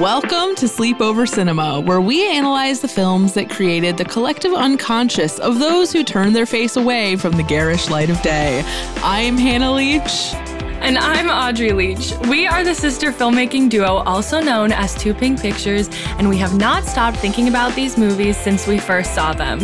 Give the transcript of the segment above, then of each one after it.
Welcome to Sleepover Cinema, where we analyze the films that created the collective unconscious of those who turned their face away from the garish light of day. I'm Hannah Leach. And I'm Audrey Leach. We are the sister filmmaking duo, also known as Too Pink Pictures, and we have not stopped thinking about these movies since we first saw them.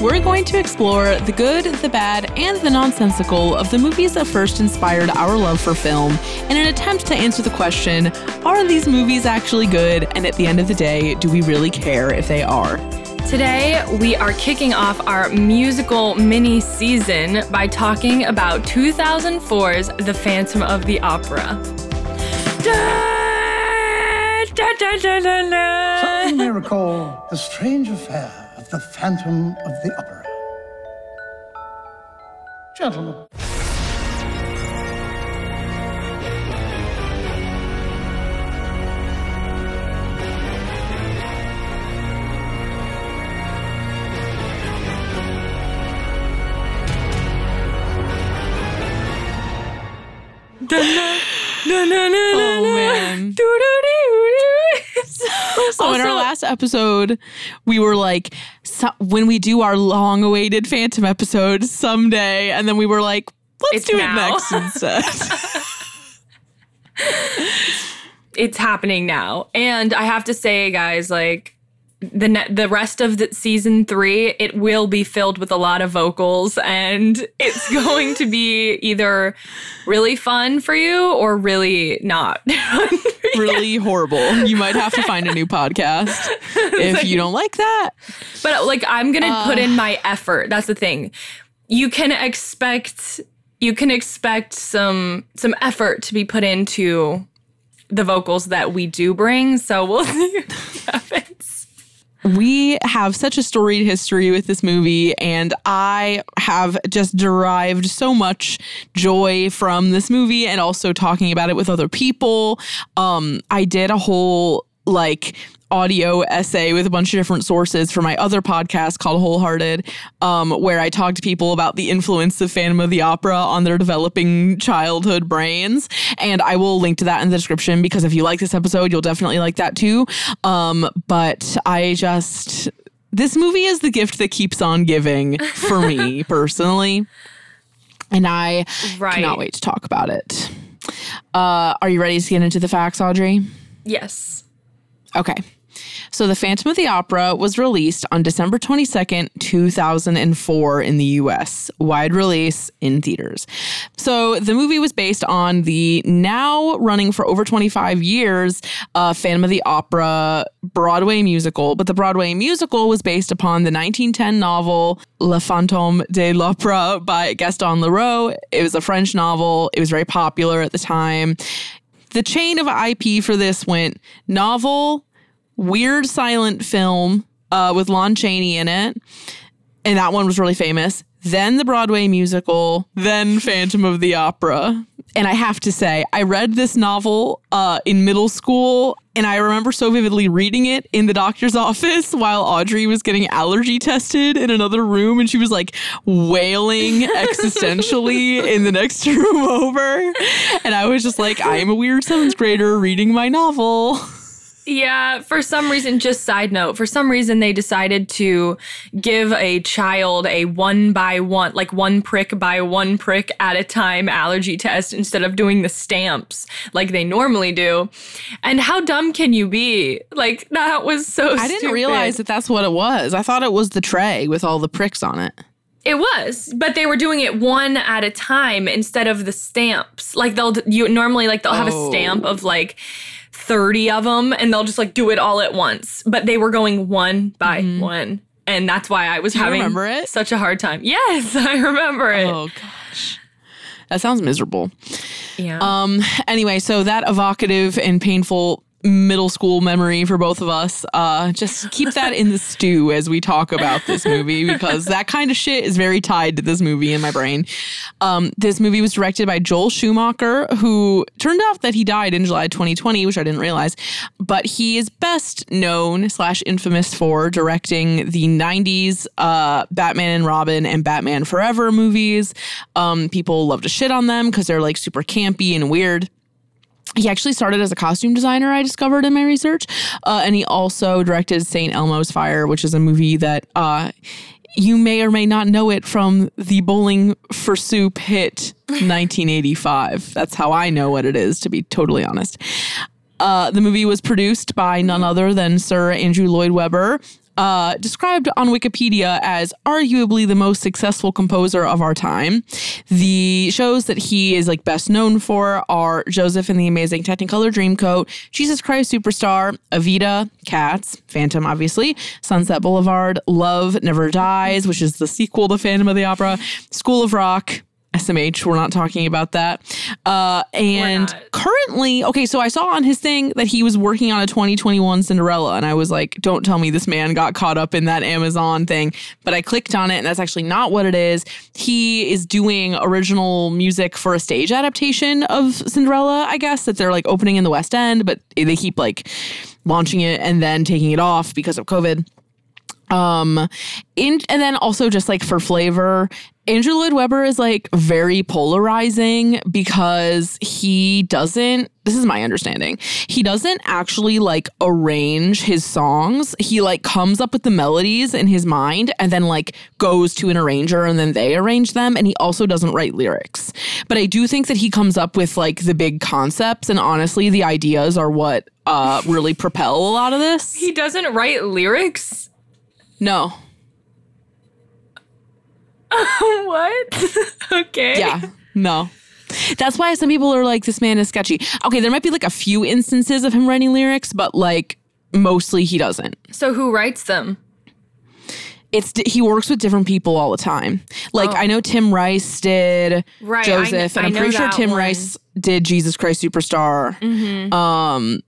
We're going to explore the good, the bad, and the nonsensical of the movies that first inspired our love for film in an attempt to answer the question are these movies actually good? And at the end of the day, do we really care if they are? Today, we are kicking off our musical mini season by talking about 2004's The Phantom of the Opera. Some may recall the strange affair of the Phantom of the Opera. Gentlemen. Last episode, we were like, so, when we do our long-awaited Phantom episode someday, and then we were like, let's It's do now. it next instead. it's happening now. And I have to say, guys, like the ne- the rest of the season three, it will be filled with a lot of vocals, and it's going to be either really fun for you or really not. really horrible. You might have to find a new podcast if you don't like that. but like, I'm gonna put in my effort. That's the thing. You can expect you can expect some some effort to be put into the vocals that we do bring. So we'll see. We have such a storied history with this movie, and I have just derived so much joy from this movie and also talking about it with other people. Um, I did a whole like audio essay with a bunch of different sources for my other podcast called Wholehearted, um, where I talk to people about the influence of Phantom of the Opera on their developing childhood brains. And I will link to that in the description because if you like this episode, you'll definitely like that too. Um, but I just. This movie is the gift that keeps on giving for me personally. And I Right. cannot wait to talk about it. Uh, are you ready to get into the facts, Audrey? Yes. Okay. So The Phantom of the Opera was released on December 22nd, 2004 in the US, wide release in theaters. So the movie was based on the now running for over 25 years uh, Phantom of the Opera Broadway musical, but the Broadway musical was based upon the 1910 novel Le Fantôme de l'Opéra by Gaston Leroux. It was a French novel. It was very popular at the time. The chain of IP for this went novel, weird silent film uh, with Lon Chaney in it, and that one was really famous. Then the Broadway musical, then Phantom of the Opera. And I have to say, I read this novel uh, in middle school, and I remember so vividly reading it in the doctor's office while Audrey was getting allergy tested in another room, and she was like wailing existentially in the next room over. And I was just like, I am a weird seventh grader reading my novel. Yeah, for some reason, just side note, for some reason they decided to give a child a one by one, like one prick by one prick at a time allergy test instead of doing the stamps like they normally do. And how dumb can you be? Like, that was so I didn't realize that that's what it was. I thought it was the tray with all the pricks on it. It was, but they were doing it one at a time instead of the stamps. Like they'll you normally like they'll have Oh. a stamp of like 30 of them and they'll just like do it all at once. But they were going one by one. And that's why I was you having such a hard time. Yes, I remember it. Oh gosh. That sounds miserable. yeah. Um anyway, so that evocative and painful middle school memory for both of us. Uh just keep that in the stew as we talk about this movie because that kind of shit is very tied to this movie in my brain. Um this movie was directed by Joel Schumacher who turned out that he died in July 2020, which I didn't realize, but he is best known slash infamous for directing the 90s uh Batman and Robin and Batman Forever movies. Um people love to shit on them because they're like super campy and weird. He actually started as a costume designer, I discovered in my research. Uh, and he also directed St. Elmo's Fire, which is a movie that uh, you may or may not know it from the Bowling for Soup hit 1985. That's how I know what it is, to be totally honest. Uh, the movie was produced by none other than Sir Andrew Lloyd Webber, uh, described on Wikipedia as arguably the most successful composer of our time. The shows that he is like best known for are Joseph and the Amazing Technicolor Dreamcoat, Jesus Christ Superstar, Evita, Cats, Phantom, obviously, Sunset Boulevard, Love Never Dies, which is the sequel to Phantom of the Opera, School of Rock, SMH. We're not talking about that. Uh, and currently, okay, so I saw on his thing that he was working on a 2021 Cinderella, and I was like, don't tell me this man got caught up in that Amazon thing. But I clicked on it, and that's actually not what it is. He is doing original music for a stage adaptation of Cinderella, I guess, that they're like opening in the West End, but they keep like launching it and then taking it off because of COVID. Um, in, and then also just like for flavor, Andrew Lloyd Webber is like very polarizing because he doesn't, this is my understanding, he doesn't actually like arrange his songs. He like comes up with the melodies in his mind and then like goes to an arranger and then they arrange them. And he also doesn't write lyrics. But I do think that he comes up with like the big concepts. And honestly, the ideas are what uh, really propel a lot of this. He doesn't write lyrics. No. what? okay. Yeah. No. That's why some people are like, this man is sketchy. Okay, there might be like a few instances of him writing lyrics, but like mostly he doesn't. So who writes them? It's he works with different people all the time. Like I know Tim Rice did Right, I Joseph, and I I'm know pretty sure Tim one. Rice did Jesus Christ Superstar. Um,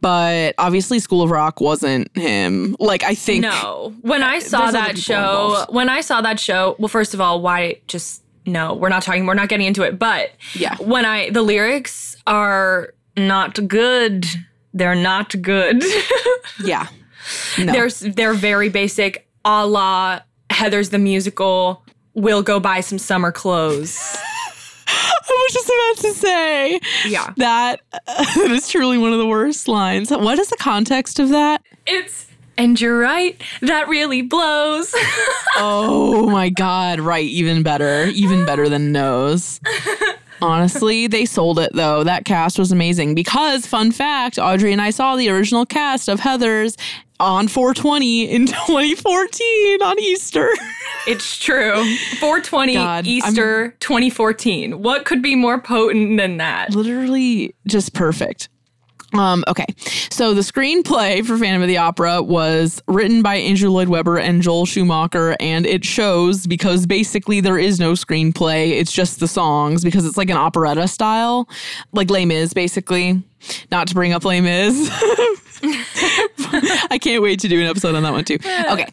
but obviously School of Rock wasn't him. Like I think No. When I saw that show, involved. when I saw that show, well, first of all, why just no, we're not talking, we're not getting into it. But Yeah. when I, the lyrics are not good. They're not good. yeah. No. they're, they're very basic, a la Heathers the musical. We'll go buy some summer clothes. I was just about to say. Yeah. That, that is truly one of the worst lines. What is the context of that? It's, and you're right, that really blows. Oh my God. Right. Even better. Even better than nose. Honestly, they sold it though. That cast was amazing because, fun fact, Audrey and I saw the original cast of Heathers on 420 in 2014 on Easter. It's true. 420 God, Easter 2014. What could be more potent than that? literally just perfect. Um, okay, so the screenplay for Phantom of the Opera was written by Andrew Lloyd Webber and Joel Schumacher, and it shows because basically there is no screenplay. It's just the songs because it's like an operetta style, like Les Mis, basically. Not to bring up Les Mis. I can't wait to do an episode on that one too. Okay.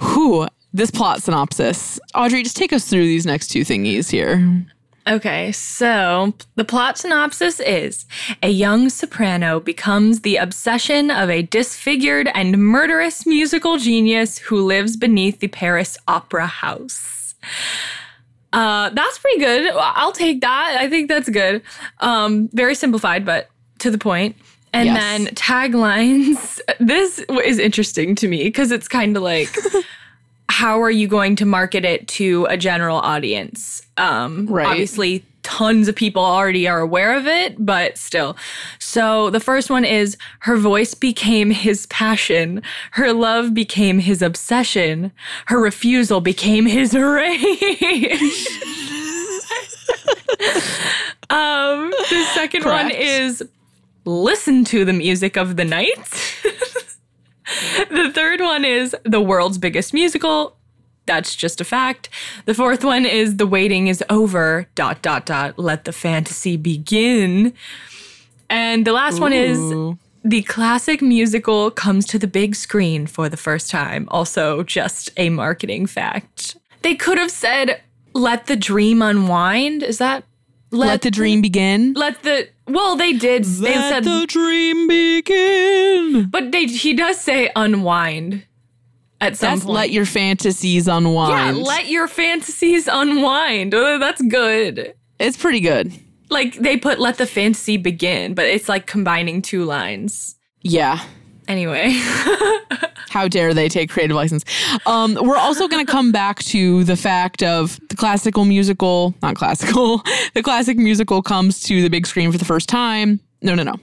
Whew. This plot synopsis. Audrey, just take us through these next two thingies here. Okay, so the plot synopsis is a young soprano becomes the obsession of a disfigured and murderous musical genius who lives beneath the Paris Opera House. Uh, that's pretty good. I'll take that. I think that's good. Um, very simplified, but to the point. And Yes. then taglines. This is interesting to me because it's kind of like, how are you going to market it to a general audience? Um, Right. Obviously, tons of people already are aware of it, but still. So the first one is her voice became his passion, her love became his obsession, her refusal became his rage. um, the second one is listen to the music of the night. The third one is the world's biggest musical. That's just a fact. The fourth one is the waiting is over. Dot dot dot. Let the fantasy begin. And the last one is the classic musical comes to the big screen for the first time. Also, just a marketing fact. They could have said, "Let the dream unwind." Is that Let, the dream begin. Let the well, they did. they Let said, the dream begin. but they he does say unwind at some That's point. let your fantasies unwind. yeah, unwind. let your fantasies unwind. Uh, that's good. it's pretty good. Like they put let the fantasy begin, but it's like combining two lines. Yeah. Anyway. How dare they take creative license? Um, we're also going to come back to the fact of the classical musical, not classical, the classic musical comes to the big screen for the first time. No, no, no.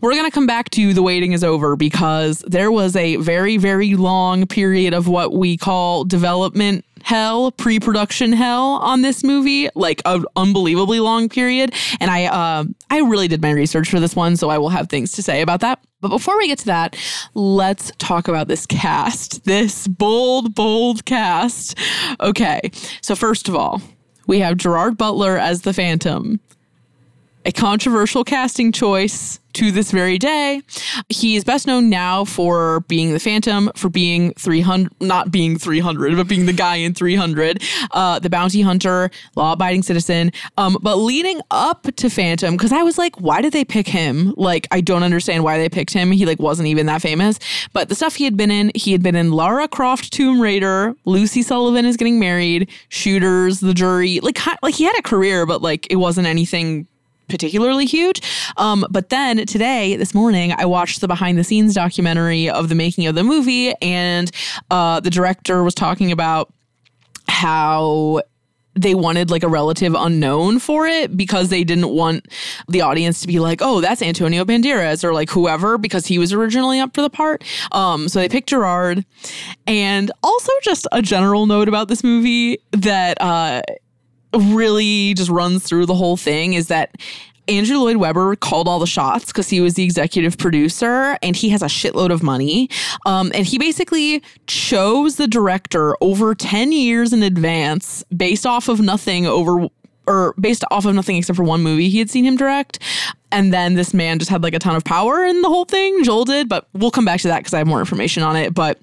We're going to come back to The Waiting is Over because there was a very, very long period of what we call development hell, pre production hell on this movie, like an unbelievably long period. And I, uh, I really did my research for this one, so I will have things to say about that. But before we get to that, let's talk about this cast, this bold, bold cast. Okay, so first of all, we have Gerard Butler as the Phantom, a controversial casting choice to this very day. He is best known now for being the Phantom, for being 300, not being 300, but being the guy in 300, uh, the bounty hunter, law abiding citizen. Um, but leading up to Phantom, because I was like, why did they pick him? Like, I don't understand why they picked him. He like wasn't even that famous. But the stuff he had been in, he had been in Lara Croft Tomb Raider, Lucy Sullivan is getting married, Shooters, The Jury. Like, like he had a career, but like it wasn't anything particularly huge. Um, but then today, this morning, I watched the behind the scenes documentary of the making of the movie, and uh, the director was talking about how they wanted like a relative unknown for it because they didn't want the audience to be like, oh, that's Antonio Banderas or like whoever because he was originally up for the part. Um, so they picked Gerard. And also just a general note about this movie that uh really just runs through the whole thing is that Andrew Lloyd Webber called all the shots because he was the executive producer and he has a shitload of money. Um, and he basically chose the director over 10 years in advance based off of nothing over or based off of nothing except for one movie he had seen him direct. And then this man just had like a ton of power in the whole thing. Joel did, but we'll come back to that because I have more information on it. But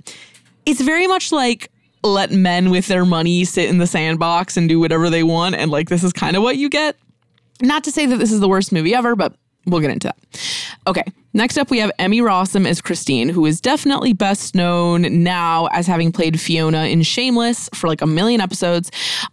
it's very much like let men with their money sit in the sandbox and do whatever they want. And like, this is kind of what you get. Not to say that this is the worst movie ever, but we'll get into that. Okay, next up we have Emmy Rossum as Christine, who is definitely best known now as having played Fiona in Shameless for like a million episodes.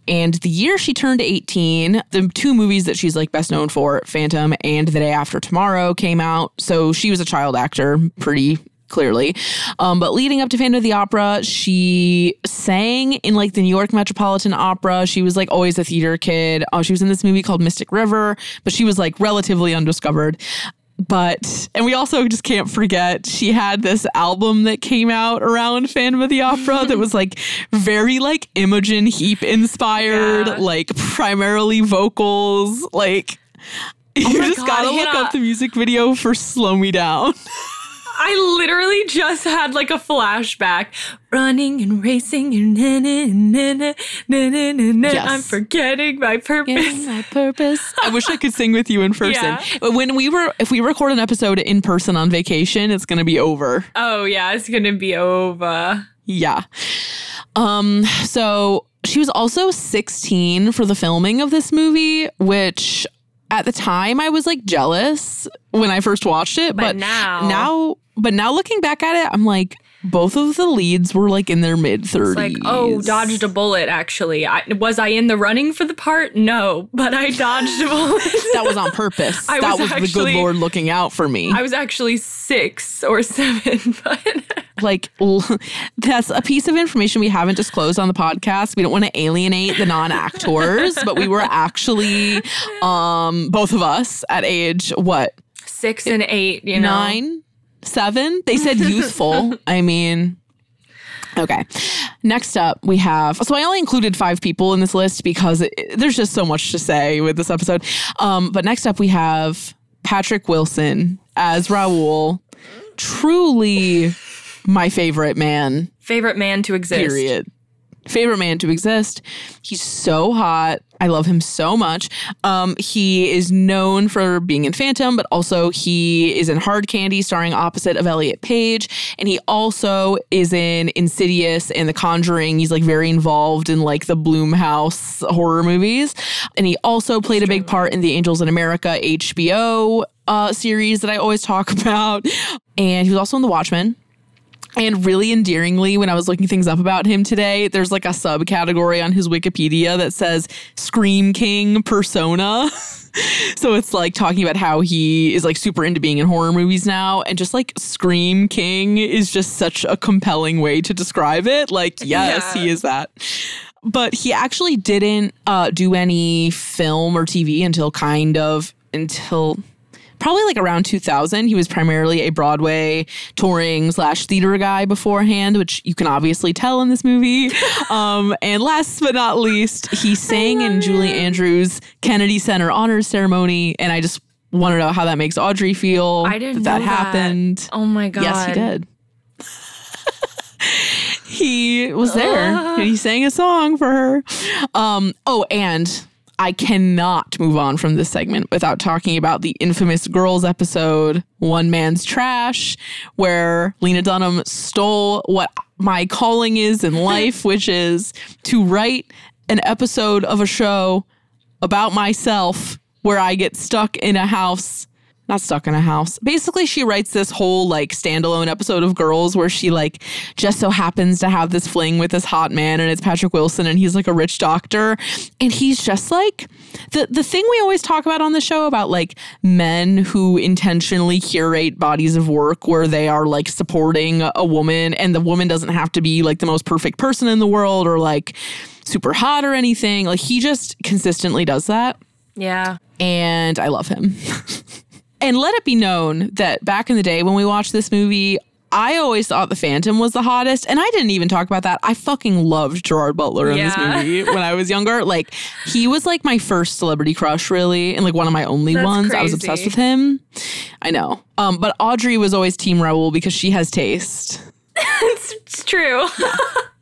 And the year she turned 18, the two movies that she's like best known for, Phantom and The Day After Tomorrow, came out. So she was a child actor pretty clearly. Um, but leading up to Phantom of the Opera, she sang in like the New York Metropolitan Opera. She was like always a theater kid. Oh, she was in this movie called Mystic River, but she was like relatively undiscovered. But, and we also just can't forget, she had this album that came out around Phantom of the Opera that was like very like Imogen Heap inspired, yeah. like primarily vocals. Like, oh you just God, gotta look up the music video for Slow Me Down. I literally just had like a flashback. Running and racing and na, na, na, na, na, na, na. Yes. I'm forgetting my purpose. my purpose. I wish I could sing with you in person. Yeah. When we were if we record an episode in person on vacation, it's gonna be over. Oh yeah, it's gonna be over. Yeah. Um, so she was also 16 for the filming of this movie, which at the time I was like jealous when I first watched it, but, but now now but now looking back at it, I'm like, both of the leads were like in their mid 30s. Like, oh, dodged a bullet, actually. I, was I in the running for the part? No, but I dodged a bullet. that was on purpose. I that was, was actually, the good Lord looking out for me. I was actually six or seven, but. like, that's a piece of information we haven't disclosed on the podcast. We don't want to alienate the non actors, but we were actually, um, both of us at age what? Six and eight, you know. Nine? Seven. They said youthful. I mean, okay. Next up, we have. So I only included five people in this list because it, there's just so much to say with this episode. Um, but next up, we have Patrick Wilson as Raoul. Truly my favorite man. Favorite man to exist. Period favorite man to exist. He's so hot. I love him so much. Um, he is known for being in Phantom, but also he is in Hard Candy, starring opposite of Elliot Page, and he also is in Insidious and The Conjuring. He's like very involved in like the Blumhouse horror movies, and he also played a big part in the Angels in America HBO uh, series that I always talk about. And he was also in The Watchmen And really endearingly, when I was looking things up about him today, there's like a subcategory on his Wikipedia that says Scream King persona. so it's like talking about how he is like super into being in horror movies now. And just like Scream King is just such a compelling way to describe it. Like, yes, Yeah. he is that. But he actually didn't uh, do any film or TV until kind of until probably like around 2000 he was primarily a broadway touring slash theater guy beforehand which you can obviously tell in this movie. Um, and last but not least he sang in julie andrews kennedy center honors ceremony and i just want to know how that makes audrey feel I didn't that, know that. happened. Oh my god. yes he did. He was there. And he sang a song for her. Um, oh and I cannot move on from this segment without talking about the infamous Girls episode, One Man's Trash, where Lena Dunham stole what my calling is in life, which is to write an episode of a show about myself where I get stuck in a house. Not stuck in a house. Basically, she writes this whole like standalone episode of Girls where she like just so happens to have this fling with this hot man and it's Patrick Wilson and he's like a rich doctor and he's just like the the thing we always talk about on the show about like men who intentionally curate bodies of work where they are like supporting a woman and the woman doesn't have to be like the most perfect person in the world or like super hot or anything. Like he just consistently does that Yeah. and I love him. and let it be known that back in the day when we watched this movie, I always thought the Phantom was the hottest, and I didn't even talk about that. I fucking loved Gerard Butler in this movie when I was younger. Like he was like my first celebrity crush, really, and like one of my only That's ones. I was obsessed with him. I know, um, but Audrey was always Team Raoul because she has taste. it's, it's true. Yeah.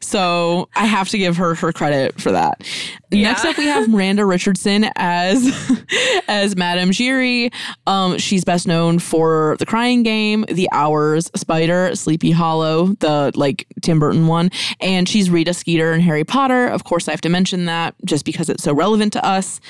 So I have to give her her credit for that. Next up, we have Miranda Richardson as as Madame Giry. Um, she's best known for The Crying Game, The Hours, Spider, Sleepy Hollow, the like Tim Burton one, and she's Rita Skeeter in Harry Potter. Of course, I have to mention that just because it's so relevant to us.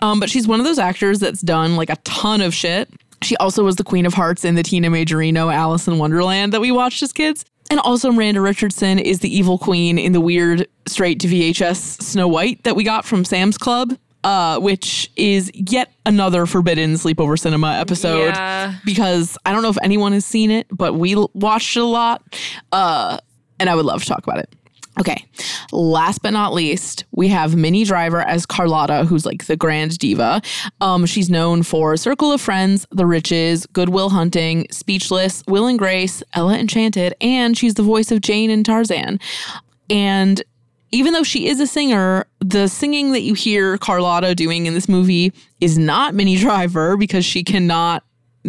Um, but she's one of those actors that's done like a ton of shit. She also was the Queen of Hearts in the Tina Majorino Alice in Wonderland that we watched as kids. And also, Miranda Richardson is the evil queen in the weird straight to VHS Snow White that we got from Sam's Club, uh, which is yet another forbidden sleepover cinema episode. Yeah. Because I don't know if anyone has seen it, but we l- watched it a lot. Uh, and I would love to talk about it. Okay. Last but not least, we have Minnie Driver as Carlotta, who's like the grand diva. Um, she's known for Circle of Friends, The Riches, Goodwill Hunting, Speechless, Will and Grace, Ella Enchanted, and she's the voice of Jane in Tarzan. And even though she is a singer, the singing that you hear Carlotta doing in this movie is not Minnie Driver because she cannot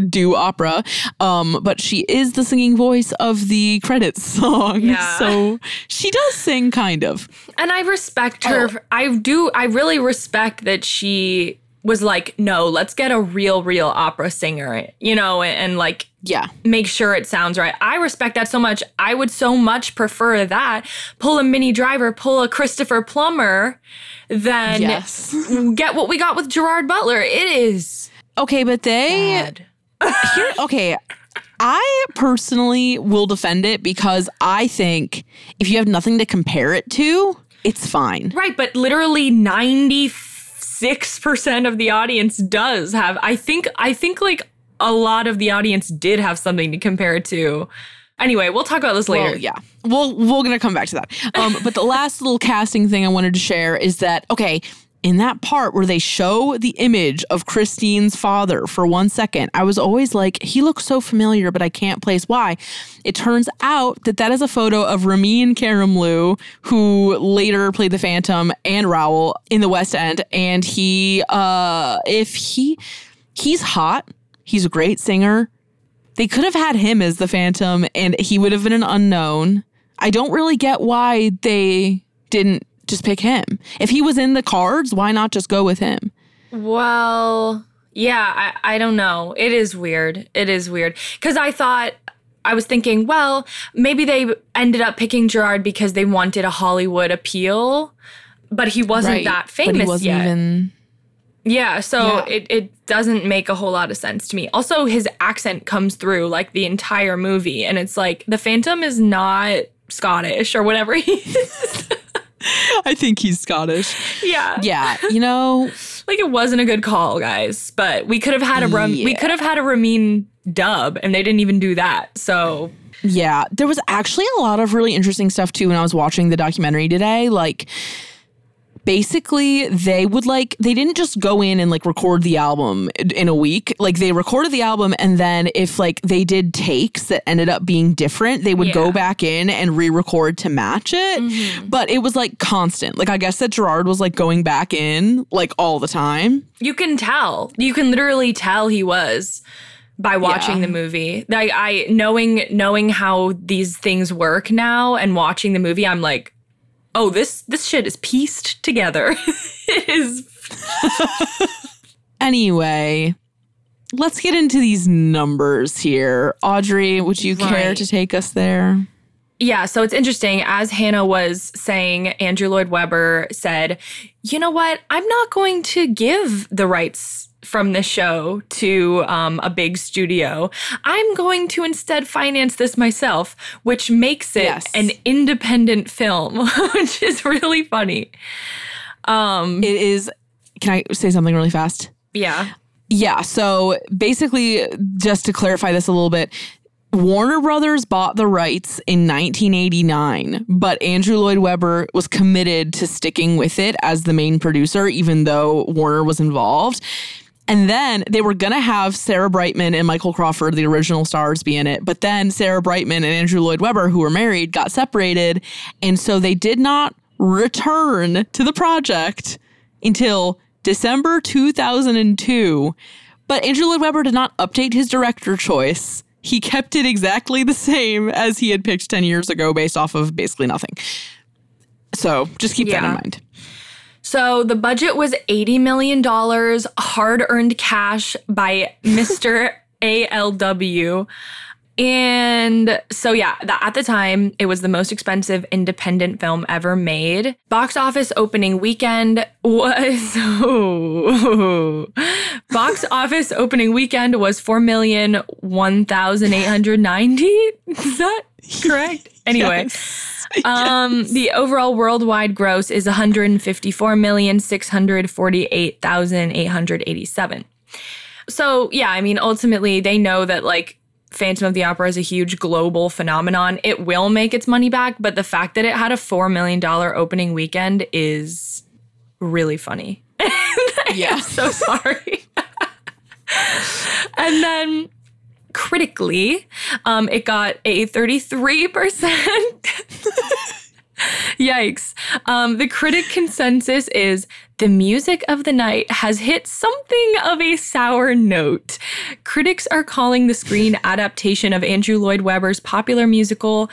do opera. Um, but she is the singing voice of the credits song. Yeah. So she does sing kind of. And I respect her. Oh. I do. I really respect that she was like, no, let's get a real, real opera singer, you know, and, and like Yeah. make sure it sounds right. I respect that so much. I would so much prefer that. Pull a Minnie Driver, pull a Christopher Plummer, than Yes. get what we got with Gerard Butler. It is Okay, but they bad. Here okay. I personally will defend it because I think if you have nothing to compare it to, it's fine. Right, but literally 96% of the audience does have I think I think like a lot of the audience did have something to compare it to. Anyway, we'll talk about this later. Well, yeah, we'll we're gonna come back to that. Um, but the last little casting thing I wanted to share is that okay, in that part where they show the image of Christine's father for one second, I was always like, he looks so familiar, but I can't place why. It turns out that that is a photo of Ramin Karimloo, who later played the Phantom and Raoul in the West End, and he, uh, if he, he's hot. He's a great singer they could have had him as the phantom and he would have been an unknown i don't really get why they didn't just pick him if he was in the cards why not just go with him Well, yeah, I, I don't know. It is weird. It is weird. Because I thought, I was thinking, well, maybe they ended up picking Gerard because they wanted a Hollywood appeal, but he wasn't that famous but he wasn't yet. even Yeah, so Yeah. It, it doesn't make a whole lot of sense to me. Also, his accent comes through like the entire movie, and it's like the Phantom is not Scottish or whatever he is. I think he's Scottish. yeah. Yeah, you know, Like it wasn't a good call, guys. But we could have had a Ram- we could have had a Ramin dub, and they didn't even do that. So Yeah, there was actually a lot of really interesting stuff too when I was watching the documentary today. Like, basically, they would like, they didn't just go in and like record the album in- a week. Like, they recorded the album, and then if like they did takes that ended up being different, they would Yeah. go back in and re record to match it. Mm-hmm. But it was like constant. Like, I guess that Gerard was like going back in like all the time. you can tell. You can literally tell he was by watching Yeah. the movie. Like I knowing knowing how these things work now and watching the movie, I'm like, oh, this this shit is pieced together. it is Anyway, let's get into these numbers here. Audrey, would you care to take us there? Yeah, so it's interesting. As Hannah was saying, Andrew Lloyd Webber said, You know what? I'm not going to give the rights from this show to um, a big studio. I'm going to instead finance this myself, which makes it Yes. an independent film, which is really funny. It is. Can I say something really fast? Yeah. Yeah. So basically, just to clarify this a little bit, Warner Brothers bought the rights in 1989, but Andrew Lloyd Webber was committed to sticking with it as the main producer, even though Warner was involved. And then they were going to have Sarah Brightman and Michael Crawford, the original stars, be in it. But then Sarah Brightman and Andrew Lloyd Webber, who were married, got separated. And so they did not return to the project until December 2002. But Andrew Lloyd Webber did not update his director choice. He kept it exactly the same as he had picked 10 years ago based off of basically nothing. So just keep that in mind. So the budget was $80 million, hard earned cash by Mr. ALW. And so, yeah, th- at the time, it was the most expensive independent film ever made. Box office opening weekend was. box office opening weekend was 4,001,890. Is that correct? Anyway. Um, the overall worldwide gross is 154,648,887. So, yeah, I mean, ultimately, they know that like Phantom of the Opera is a huge global phenomenon. It will make its money back, but the fact that it had a $4 million opening weekend is really funny. Yeah. so sorry. and then critically, um, it got a 33%. Yikes. Um, the critic consensus is the music of the night has hit something of a sour note. Critics are calling the screen adaptation of Andrew Lloyd Webber's popular musical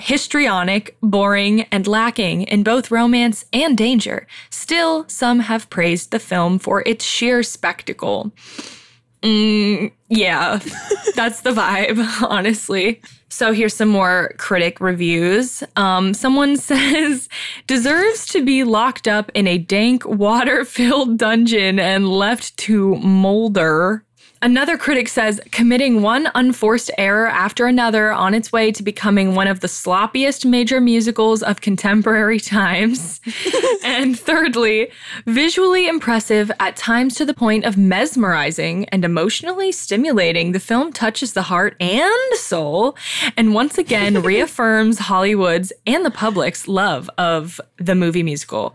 histrionic, boring, and lacking in both romance and danger. Still, some have praised the film for its sheer spectacle. Mm, yeah, that's the vibe, honestly. So here's some more critic reviews. Um, someone says, deserves to be locked up in a dank, water filled dungeon and left to molder. Another critic says, committing one unforced error after another on its way to becoming one of the sloppiest major musicals of contemporary times. and thirdly, visually impressive at times to the point of mesmerizing and emotionally stimulating. The film touches the heart and soul and once again reaffirms Hollywood's and the public's love of the movie musical.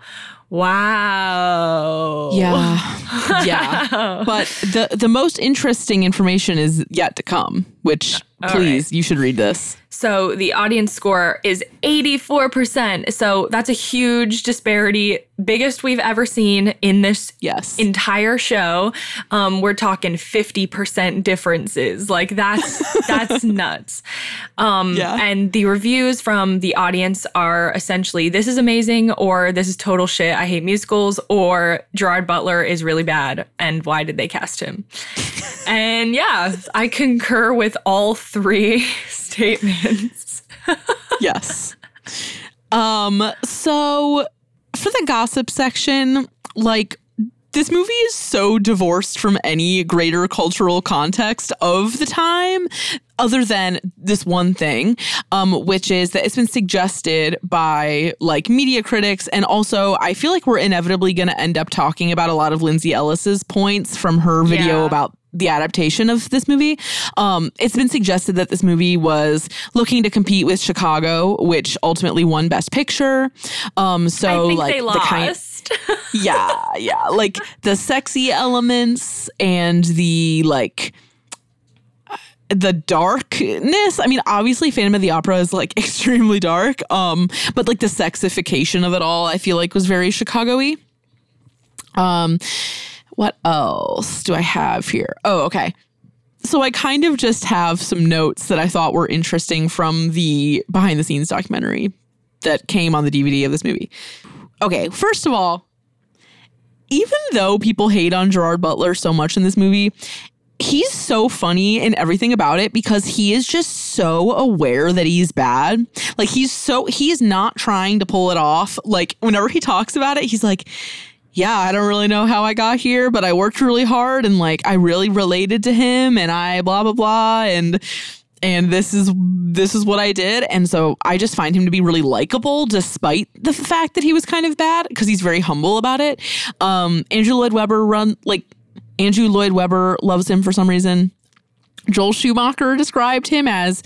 Wow. Yeah. yeah. But the the most interesting information is yet to come, which please you should read this. So the audience score is 84%. So that's a huge disparity, biggest we've ever seen in this Yes. entire show. Um, we're talking 50% differences. Like that's that's nuts. Um, Yeah. and the reviews from the audience are essentially this is amazing or this is total shit. I hate musicals or Gerard Butler is really bad and why did they cast him? and yeah, I concur with all three statements. yes. Um so for the gossip section, like this movie is so divorced from any greater cultural context of the time other than this one thing um, which is that it's been suggested by like media critics and also i feel like we're inevitably going to end up talking about a lot of lindsay ellis's points from her video Yeah. about the adaptation of this movie. Um, it's been suggested that this movie was looking to compete with Chicago, which ultimately won Best Picture. Um, so like the kind, yeah, yeah, like the sexy elements and the like the darkness. I mean, obviously Phantom of the Opera is like extremely dark. Um, but like the sexification of it all, I feel like was very Chicago-y. Um, what else do I have here? Oh, okay. So I kind of just have some notes that I thought were interesting from the behind the scenes documentary that came on the DVD of this movie. Okay, first of all, even though people hate on Gerard Butler so much in this movie, he's so funny in everything about it because he is just so aware that he's bad. Like he's so he's not trying to pull it off. Like whenever he talks about it, he's like, "Yeah, I don't really know how I got here, but I worked really hard and like I really related to him and I blah blah blah and and this is this is what I did. And so I just find him to be really likable despite the fact that he was kind of bad because he's very humble about it. Um Andrew Lloyd Webber run like Andrew Lloyd Webber loves him for some reason. Joel Schumacher described him as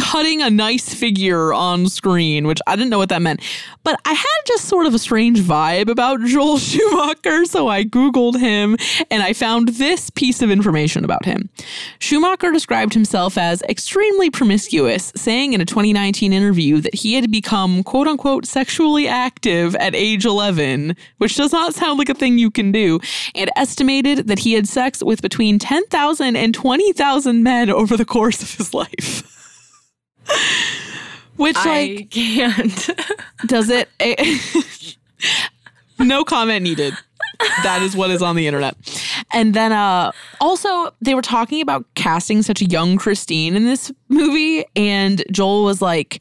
cutting a nice figure on screen, which I didn't know what that meant. But I had just sort of a strange vibe about Joel Schumacher, so I Googled him and I found this piece of information about him. Schumacher described himself as extremely promiscuous, saying in a 2019 interview that he had become quote unquote sexually active at age 11, which does not sound like a thing you can do, and estimated that he had sex with between 10,000 and 20,000 men over the course of his life. Which like I can't. does it no comment needed. That is what is on the internet. And then uh also they were talking about casting such a young christine in this movie and joel was like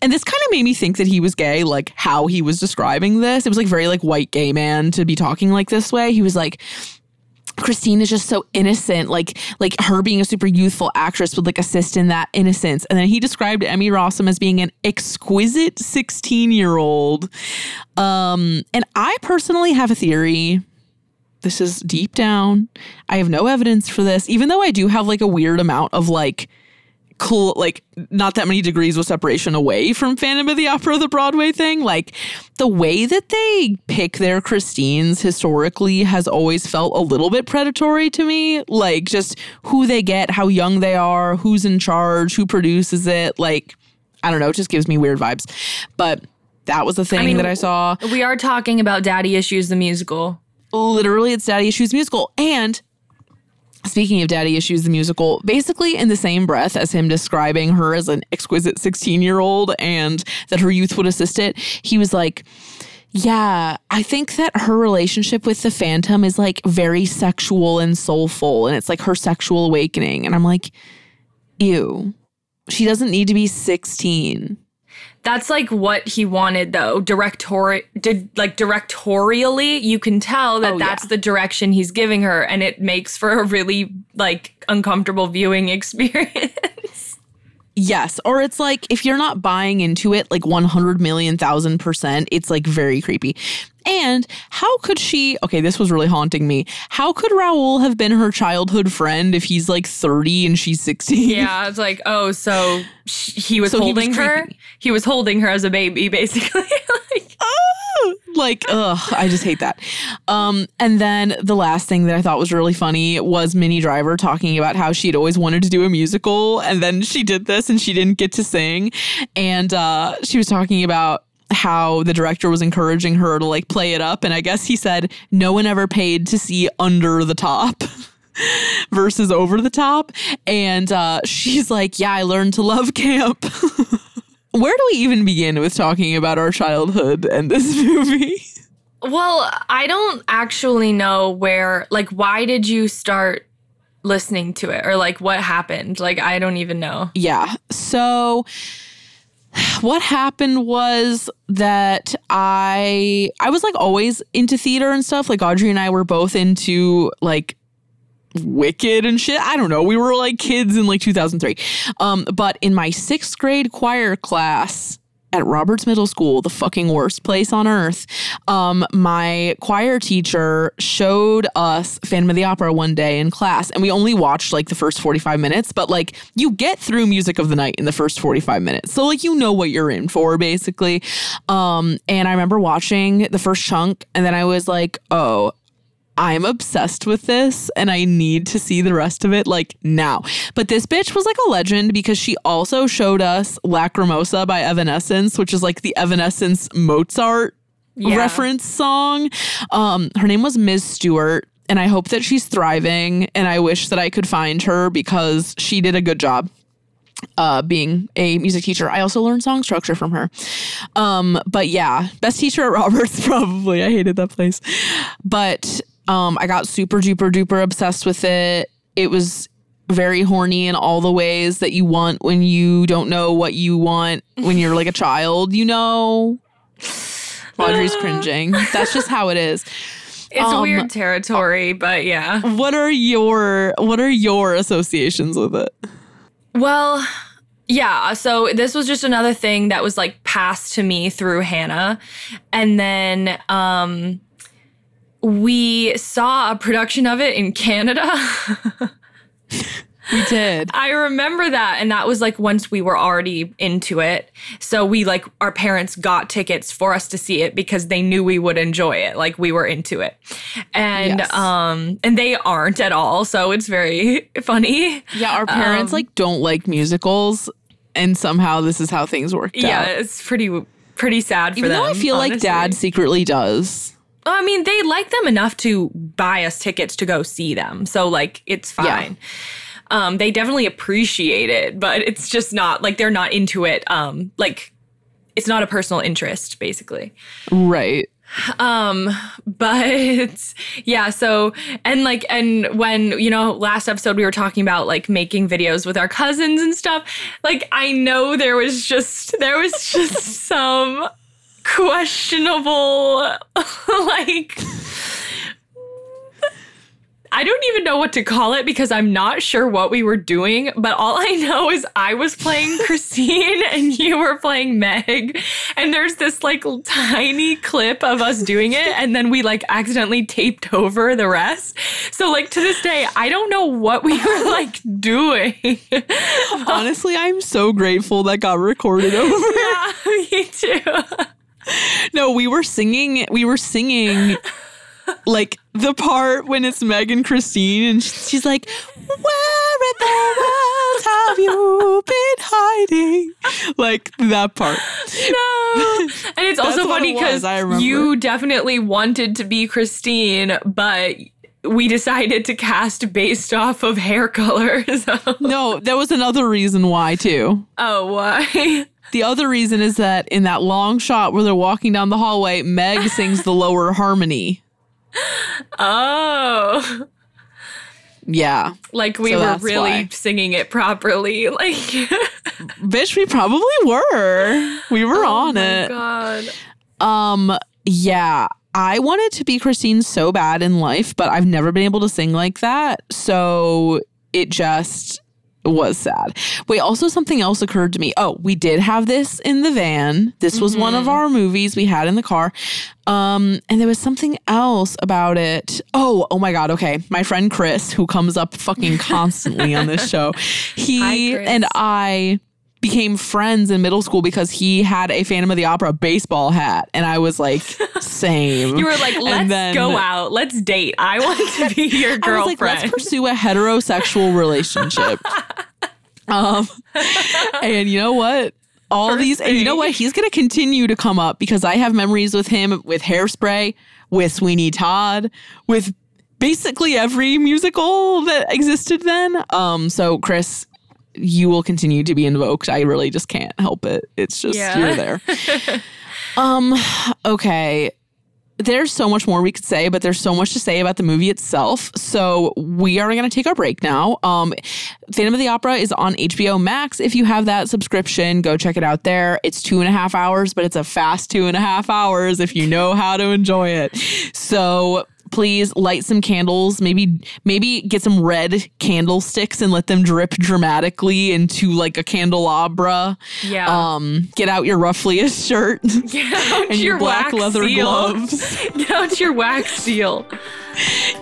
and this kind of made me think that he was gay like how he was describing this. It was like very like white gay man to be talking like this way. He was like Christine is just so innocent, like like her being a super youthful actress would like assist in that innocence. And then he described Emmy Rossum as being an exquisite 16 year old. Um, and I personally have a theory. This is deep down. I have no evidence for this, even though I do have like a weird amount of like cool, like not that many degrees of separation away from Phantom of the Opera, the Broadway thing. Like the way that they pick their Christines historically has always felt a little bit predatory to me. Like just who they get, how young they are, who's in charge, who produces it. Like, I don't know, it just gives me weird vibes. But that was the thing mean, that I saw. we are talking about Daddy Issues, the musical. Literally, it's Daddy Issues musical. And Speaking of Daddy Issues, the musical, basically in the same breath as him describing her as an exquisite 16 year old and that her youth would assist it, he was like, Yeah, I think that her relationship with the Phantom is like very sexual and soulful, and it's like her sexual awakening. And I'm like, Ew, she doesn't need to be 16. That's like what he wanted though. Director did like directorially, you can tell that Oh, that's yeah. the direction he's giving her and it makes for a really like uncomfortable viewing experience. Yes. Or it's like if you're not buying into it like 100 million thousand percent, it's like very creepy. And how could she? Okay, this was really haunting me. How could Raoul have been her childhood friend if he's like 30 and she's 16? yeah, it's like, oh, so sh- he was So he was holding her. He was holding her as a baby basically. like, ugh i just hate that. Um and then the last thing that i thought was really funny was minnie driver talking about how she'd always wanted to do a musical and then she did this and she didn't get to sing. And uh she was talking about how the director was encouraging her to like play it up and i guess he said no one ever paid to see under the top versus over the top. And uh she's like yeah i learned to love camp where do we even begin with talking about our childhood and this movie well, I don't actually know where like why did you start listening to it or like what happened? Like I don't even know. Yeah. So what happened was that I I was like always into theater and stuff. Like Audrey and I were both into like Wicked and shit. I don't know. We were like kids in like 2003. Um, but in my sixth grade choir class, at Roberts Middle School, the fucking worst place on earth, um, my choir teacher showed us Phantom of the Opera one day in class, and we only watched like the first 45 minutes, but like you get through Music of the Night in the first 45 minutes. So like you know what you're in for, basically. Um, and I remember watching the first chunk, and then I was like, oh, I'm obsessed with this and I need to see the rest of it like now. But this bitch was like a legend because she also showed us Lacrimosa by Evanescence, which is like the Evanescence Mozart Yeah. reference song. Um, her name was Ms. Stewart. And I hope that she's thriving. And I wish that I could find her because she did a good job uh, being a music teacher. I also learned song structure from her. Um, but yeah, best teacher at Roberts, probably. I hated that place. But um, I got super duper duper obsessed with it. It was very horny in all the ways that you want when you don't know what you want when you're like a child, you know? Audrey's cringing. That's just how it is. It's Um, weird territory, but yeah. What are your what are your associations with it? Well, yeah. So this was just another thing that was like passed to me through Hannah. And then um we saw a production of it in Canada. We did. I remember that. And that was like once we were already into it. So we like, our parents got tickets for us to see it because they knew we would enjoy it. Like we were into it. And, Yes. um, and they aren't at all. So it's very funny. Yeah, our parents like don't like musicals, and somehow this is how things worked Yeah. out. It's pretty, pretty sad for Even them. though I feel like dad secretly does. I mean, they like them enough to buy us tickets to go see them. So like it's Yeah. fine. Um, they definitely appreciate it, but it's just not like they're not into it. Um, like it's not a personal interest, basically. Right. Um, but yeah, so and like and when you know last episode we were talking about like making videos with our cousins and stuff, like I know there was just there was just some questionable like I don't even know what to call it because I'm not sure what we were doing, but all I know is I was playing Christine and you were playing Meg. And there's this like tiny clip of us doing it, and then we like accidentally taped over the rest. So, like, to this day, I don't know what we were like doing. Honestly, I'm so grateful that got recorded over. yeah, me too. No, we were singing. We were singing. Like the part when it's Meg and Christine, and she's like, "Where in the world have you been hiding?" Like that part. No. And it's also funny because you definitely wanted to be Christine, but we decided to cast based off of hair color. So. No, there was another reason why too. Oh, why? The other reason is that in that long shot where they're walking down the hallway, Meg sings the lower harmony. Oh. Yeah. Like we So were really why. singing it properly. Like, Bitch, we probably were. We were on oh my it. God. Um, yeah. I wanted to be Christine so bad in life, but I've never been able to sing like that. So it just was sad. Wait, also something else occurred to me. Oh, we did have this in the van. This was one of our movies we had in the car. Um, and there was something else about it. Oh, oh my god, okay. My friend Chris, who comes up fucking constantly on this show, he Hi, and I became friends in middle school because he had a Phantom of the Opera baseball hat, and I was like, same. You were like, let's then go out. Let's date. I want to be your I was girlfriend. like, let's pursue a heterosexual relationship. um, and you know what? All First these, and you know what? He's going to continue to come up because I have memories with him with Hairspray, with Sweeney Todd, with basically every musical that existed then. Um, so Chris, you will continue to be invoked. I really just can't help it. It's just Yeah. you're there. um, okay. there's so much more we could say, but there's so much to say about the movie itself. So we are going to take our break now. Um, Phantom of the Opera is on HBO Max. If you have that subscription, go check it out there. It's two and a half hours, but it's a fast two and a half hours if you know how to enjoy it. So please light some candles maybe maybe get some red candlesticks and let them drip dramatically into like a candelabra Yeah. um get out your ruffliest shirt Get out and your, black wax leather seal. gloves Get out your wax seal.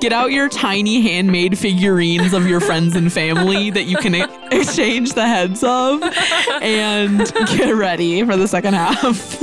get out your tiny handmade figurines of your friends and family that you can exchange the heads of and get ready for the second half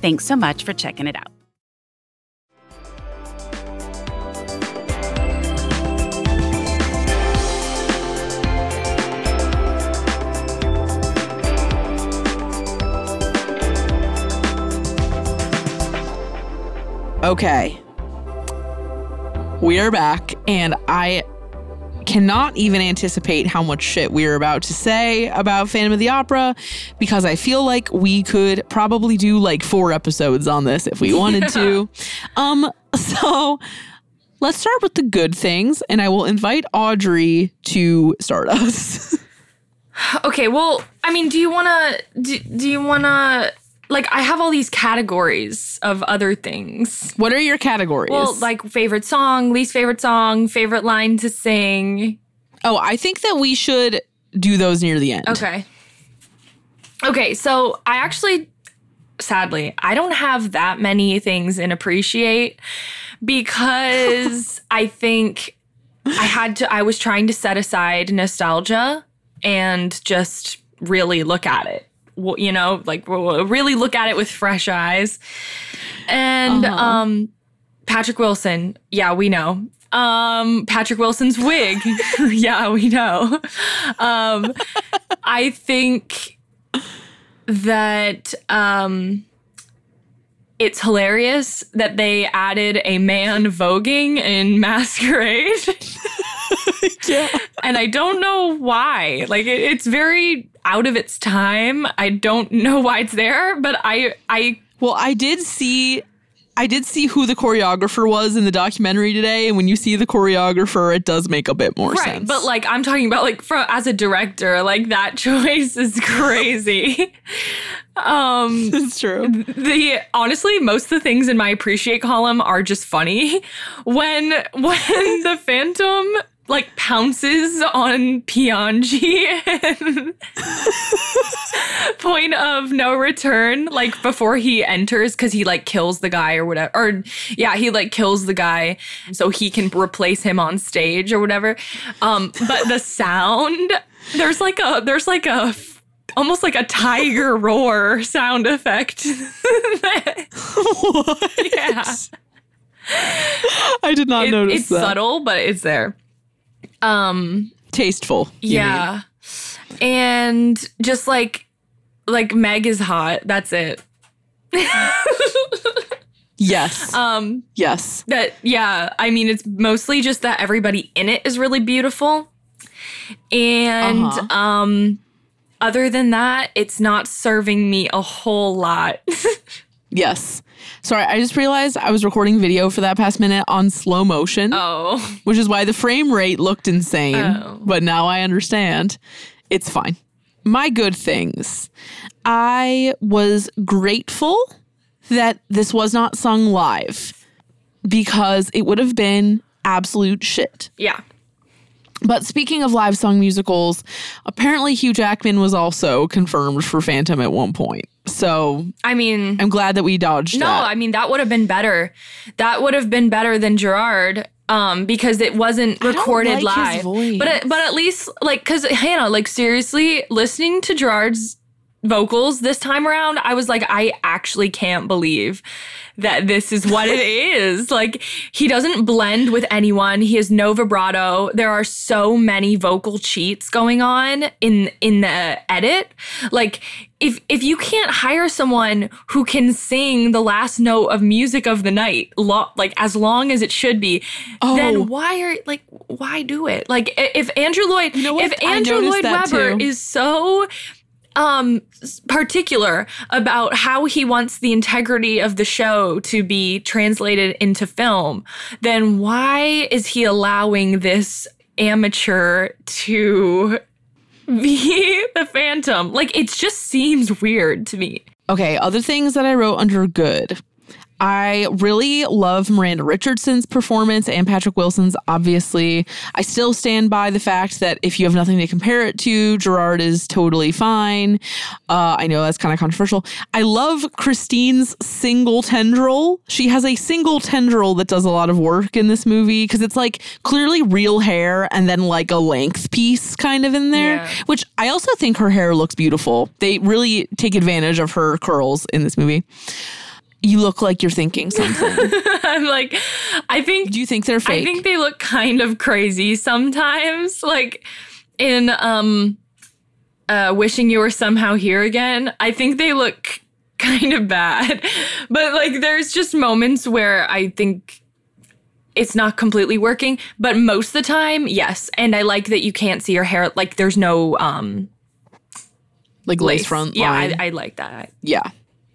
Thanks so much for checking it out. Okay. We are back, and I cannot even anticipate how much shit we're about to say about Phantom of the Opera because I feel like we could probably do like four episodes on this if we wanted to. Um, so let's start with the good things, and I will invite Audrey to start us. Okay, well, I mean, do you want to do, do you want to like I have all these categories of other things. what are your categories? Well, like favorite song, least favorite song, favorite line to sing. oh, I think that we should do those near the end. Okay. Okay, so I actually sadly, I don't have that many things in appreciate because I think I had to I was trying to set aside nostalgia and just really look at it. You know, like really look at it with fresh eyes. And Uh-huh. um Patrick Wilson, yeah, we know. Um Patrick Wilson's wig. yeah, we know. Um I think that um it's hilarious that they added a man voguing in Masquerade. Yeah. and I don't know why. Like it, it's very out of its time. I don't know why it's there, but I I Well, I did see I did see who the choreographer was in the documentary today, and when you see the choreographer, it does make a bit more right, sense. but like I'm talking about like from as a director, like that choice is crazy. um it's true. the honestly most of the things in my appreciate column are just funny when when the phantom like pounces on Piangi and point of no return like before he enters cuz he like kills the guy or whatever or yeah he like kills the guy so he can replace him on stage or whatever um but the sound there's like a there's like a almost like a tiger roar sound effect what? yeah I did not It- notice it's that. subtle, but it's there. Um, Tasteful. yeah, and just like like Meg is hot. That's it. Yes. Um, yes. that yeah. I mean, it's mostly just that everybody in it is really beautiful, and Uh-huh. um, other than that, it's not serving me a whole lot. Yes. Sorry, I just realized I was recording video for that past minute on slow motion, oh, which is why the frame rate looked insane. Oh. But now I understand. It's fine. My good things. I was grateful that this was not sung live because it would have been absolute shit. yeah. But speaking of live song musicals, apparently Hugh Jackman was also confirmed for Phantom at one point. So I mean, I'm glad that we dodged no, that. I mean that would have been better. That would have been better than Gerard. Um, because it wasn't recorded like live, but at, but at least like, cause Hannah, like seriously, listening to Gerard's vocals this time around, I was like, I actually can't believe that this is what it is. Like, he doesn't blend with anyone. He has no vibrato. There are so many vocal cheats going on in in the edit. Like, if if you can't hire someone who can sing the last note of music of the night, lo- like as long as it should be, Oh. then why are like why do it? Like, if Andrew Lloyd, know if Andrew Lloyd Webber too. is so um particular about how he wants the integrity of the show to be translated into film then why is he allowing this amateur to be the phantom like it just seems weird to me Okay, other things that I wrote under good. I really love Miranda Richardson's performance and Patrick Wilson's, obviously. I still stand by the fact that if you have nothing to compare it to, Gerard is totally fine. Uh, I know that's kind of controversial. I love Christine's single tendril. She has a single tendril that does a lot of work in this movie because it's like clearly real hair and then like a length piece kind of in there, Yeah. which I also think her hair looks beautiful. They really take advantage of her curls in this movie. You look like you're thinking something. i'm like i think Do you think they're fake? I think they look kind of crazy sometimes. Like in um uh wishing you were somehow here again. I think they look kind of bad. But like there's just moments where I think it's not completely working, but most of the time, yes. And I like that you can't see your hair like there's no um like lace front Yeah. I, I like that. yeah.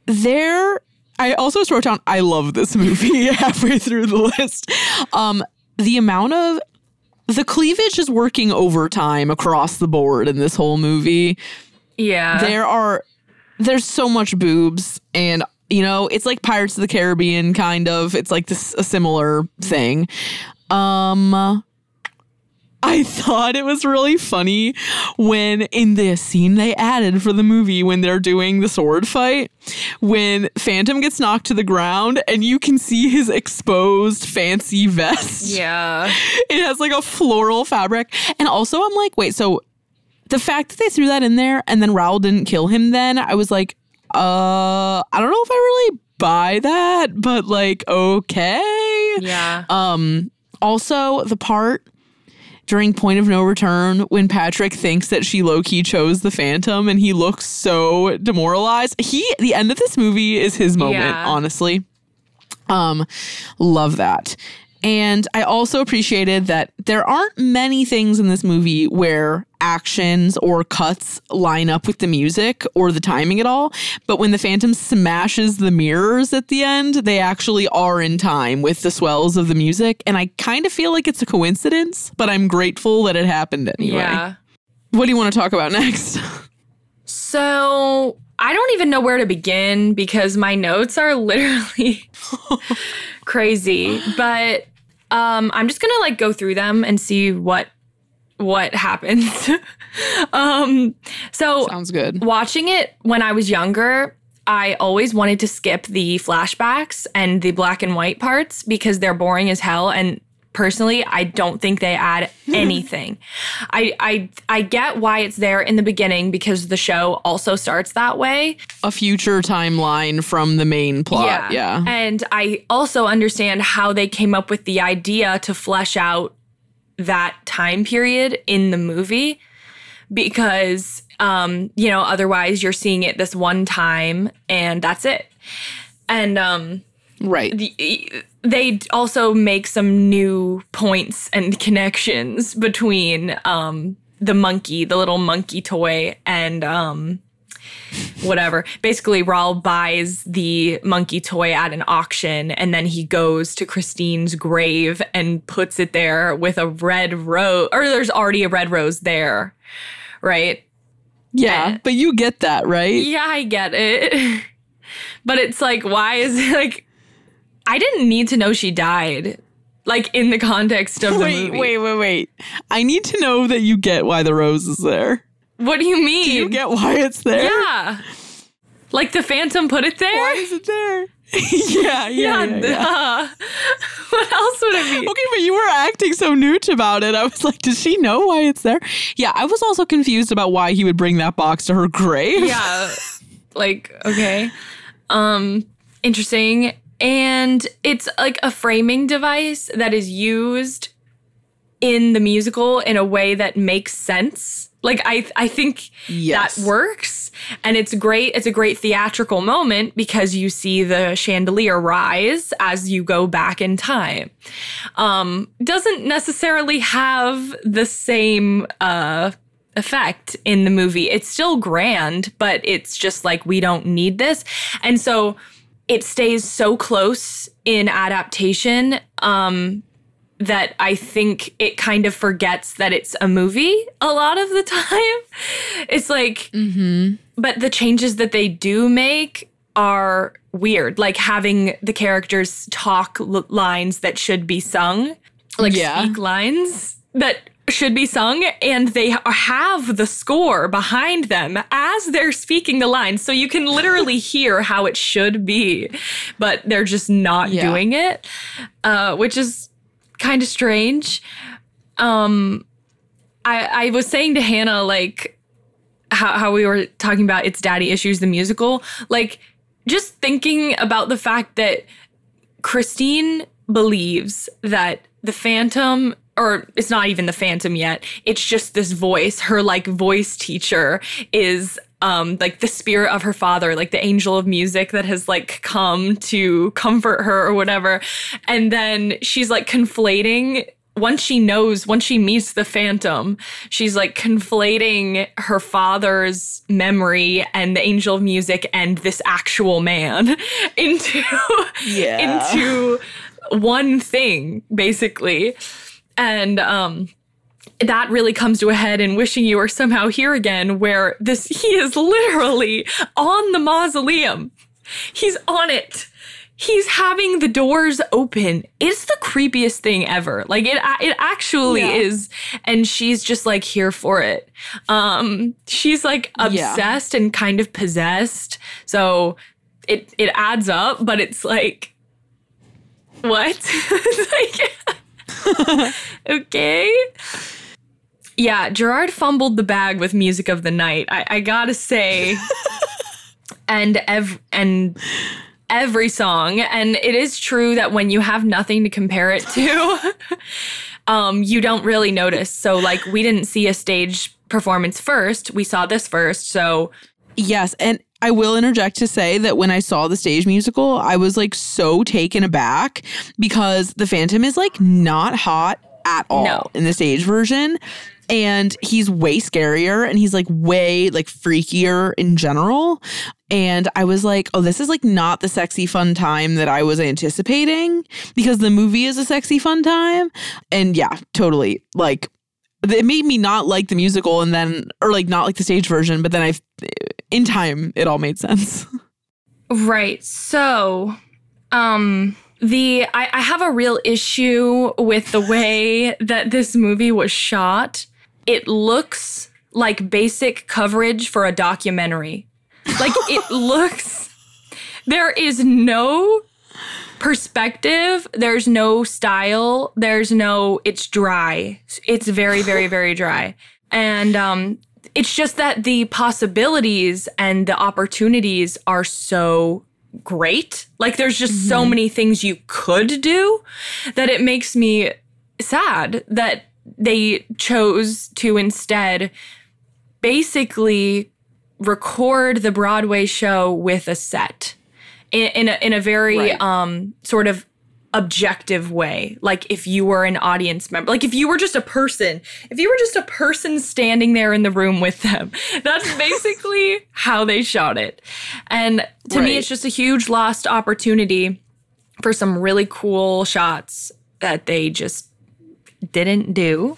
There I also wrote down I love this movie halfway through the list. Um the amount of the cleavage is working overtime across the board in this whole movie. Yeah. there are there's so much boobs and you know it's like pirates of the caribbean kind of it's like this a similar thing um I thought it was really funny when in the scene they added for the movie when they're doing the sword fight, when Phantom gets knocked to the ground and you can see his exposed fancy vest yeah. it has like a floral fabric. And also, I'm like, wait, so the fact that they threw that in there and then Raoul didn't kill him, then I was like, uh, I don't know if I really buy that, but like, okay. Yeah. Um, also, the part during Point of No Return when Patrick thinks that she low key chose the Phantom and he looks so demoralized. He, the end of this movie is his moment, Yeah. honestly. Um, love that. And I also appreciated that there aren't many things in this movie where actions or cuts line up with the music or the timing at all. But when the Phantom smashes the mirrors at the end, they actually are in time with the swells of the music. And I kind of feel like it's a coincidence, but I'm grateful that it happened anyway. Yeah. What do you want to talk about next? So I don't even know where to begin because my notes are literally crazy. But um, I'm just gonna like go through them and see what what happens. um, so Sounds good. watching it when I was younger, I always wanted to skip the flashbacks and the black and white parts because they're boring as hell. And personally, I don't think they add anything. I, I I get why it's there in the beginning because the show also starts that way. A future timeline from the main plot. Yeah. And I also understand how they came up with the idea to flesh out that time period in the movie because um you know otherwise you're seeing it this one time and that's it and um Right. the, they also make some new points and connections between um the monkey the little monkey toy and um whatever basically Raoul buys the monkey toy at an auction and then he goes to Christine's grave and puts it there with a red rose or there's already a red rose there right yeah. But you get that, right? yeah, I get it. But it's like, why is it like, I didn't need to know she died. like in the context of the Wait, movie. wait, wait, wait. I need to know that you get why the rose is there. What do you mean? Do you get why it's there? yeah. Like the Phantom put it there? Why is it there? yeah, yeah, yeah. yeah. duh. what else would it be? Okay, but you were acting so newt about it. I was like, does she know why it's there? Yeah, I was also confused about why he would bring that box to her grave. yeah like okay um interesting and it's like a framing device that is used in the musical in a way that makes sense like i i think Yes. that works and it's great it's a great theatrical moment because you see the chandelier rise as you go back in time um doesn't necessarily have the same uh effect in the movie. It's still grand, but it's just like we don't need this. And so it stays so close in adaptation um that I think it kind of forgets that it's a movie a lot of the time. It's like but the changes that they do make are weird, like having the characters talk l- lines that should be sung, like Yeah. speak lines that should be sung, and they have the score behind them as they're speaking the lines. So you can literally hear how it should be, but they're just not Yeah. doing it, uh, which is kind of strange. Um, I, I was saying to Hannah, like, how, how we were talking about it's daddy issues the musical like just thinking about the fact that christine believes that the phantom or it's not even the phantom yet it's just this voice her like voice teacher is um like the spirit of her father like the angel of music that has like come to comfort her or whatever and then she's like conflating once she knows, once she meets the Phantom, she's like conflating her father's memory and the angel of music and this actual man into Yeah. into one thing, basically. And um that really comes to a head in wishing you were somehow here again, where this he is literally on the mausoleum. He's on it. He's having the doors open. It's the creepiest thing ever. Like it it actually Yeah. is and she's just like here for it. Um she's like Yeah. obsessed and kind of possessed. So it it adds up, but it's like what? like okay. Yeah, Gerard fumbled the bag with music of the night. I, I gotta say, and ev- and every song, and it is true that when you have nothing to compare it to, um, you don't really notice. So, like, we didn't see a stage performance first; we saw this first. So, Yes, and I will interject to say that when I saw the stage musical, I was like so taken aback because the Phantom is like not hot at all No. in the stage version. And he's way scarier and he's like way like freakier in general. And I was like, oh, this is like not the sexy fun time that I was anticipating because the movie is a sexy fun time. And yeah, totally. Like it made me not like the musical and then or like not like the stage version, but then I in time it all made sense. Right. So, um, the I, I have a real issue with the way that this movie was shot. It looks like basic coverage for a documentary. Like it looks there is no perspective, there's no style, there's no it's dry. It's very very very dry. And um it's just that the possibilities and the opportunities are so great. Like there's just so many things you could do that it makes me sad that they chose to instead basically record the Broadway show with a set. In, in a in a very Right. um sort of objective way. Like if you were an audience member like if you were just a person if you were just a person standing there in the room with them. That's basically how they shot it. And to me it's just a huge lost opportunity for some really cool shots that they just didn't do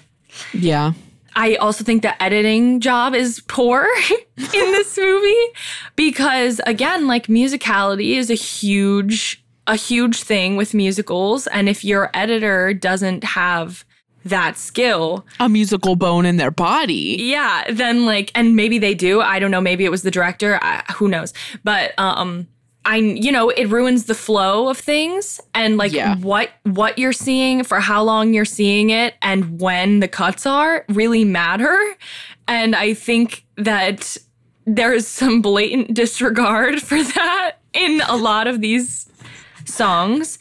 Yeah. I also think the editing job is poor in this movie because, again, like musicality is a huge a huge thing with musicals. And if your editor doesn't have that skill, A musical bone in their body. yeah, then like, and maybe they do. I don't know. Maybe it was the director. I, who knows? But um, I, you know, it ruins the flow of things and like Yeah. what what you're seeing for how long you're seeing it and when the cuts are really matter. And I think that there is some blatant disregard for that in a lot of these songs.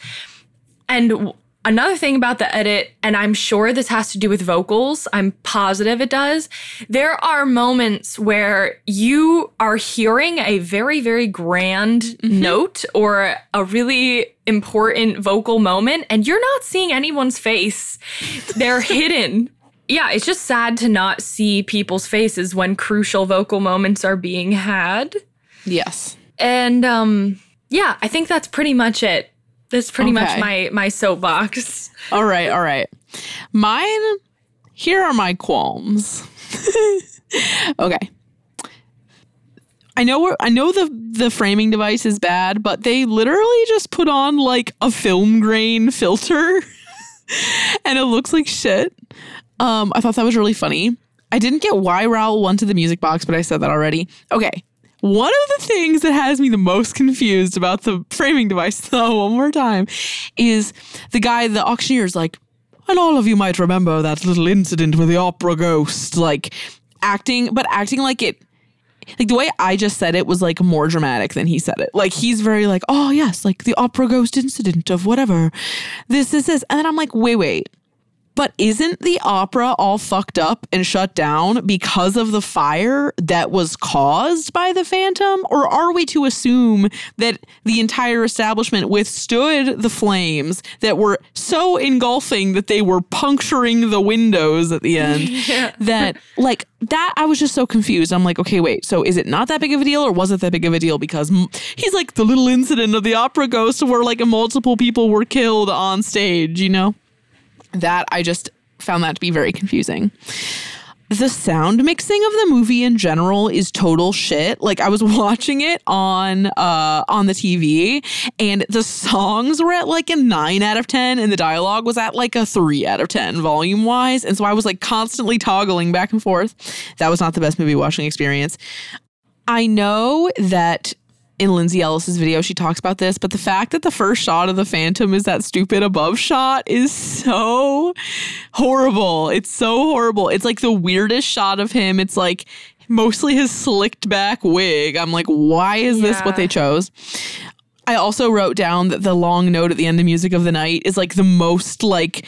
And another thing about the edit, and I'm sure this has to do with vocals, I'm positive it does. There are moments where you are hearing a very, very grand note or a really important vocal moment, and you're not seeing anyone's face. They're hidden. Yeah, it's just sad to not see people's faces when crucial vocal moments are being had. Yes. And um yeah, I think that's pretty much it. That's pretty much my my soapbox. All right, all right. Mine, here are my qualms. okay. I know I know the the framing device is bad, but they literally just put on like a film grain filter and it looks like shit. Um, I thought that was really funny. I didn't get why Raoul wanted the music box, but I said that already. Okay. One of the things that has me the most confused about the framing device, though, one more time, is the guy, the auctioneer's like, and all of you might remember that little incident with the opera ghost, like acting, but acting like it like the way I just said it was like more dramatic than he said it. Like he's very like, oh yes, like the opera ghost incident of whatever. This, this, this. And then I'm like, wait, wait. But isn't the opera all fucked up and shut down because of the fire that was caused by the phantom? Or are we to assume that the entire establishment withstood the flames that were so engulfing that they were puncturing the windows at the end? That, like, that I was just so confused. I'm like, okay, wait, so is it not that big of a deal or was it that big of a deal? Because m- he's like the little incident of the opera ghost where like multiple people were killed on stage, you know? That I just found that to be very confusing. The sound mixing of the movie in general is total shit. Like I was watching it on uh on the TV and the songs were at like a 9 out of 10 and the dialogue was at like a 3 out of 10 volume wise and so I was like constantly toggling back and forth. That was not the best movie watching experience. I know that in Lindsay Ellis's video, she talks about this, but the fact that the first shot of the Phantom is that stupid above shot is so horrible. It's so horrible. It's like the weirdest shot of him. It's like mostly his slicked back wig. I'm like, why is this what they chose? I also wrote down that the long note at the end of Music of the Night is like the most like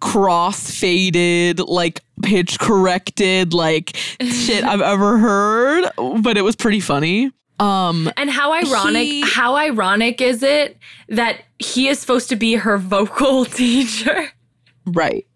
cross faded, like pitch corrected, like shit I've ever heard, but it was pretty funny. Um, And how ironic He- how ironic is it that he is supposed to be her vocal teacher? right.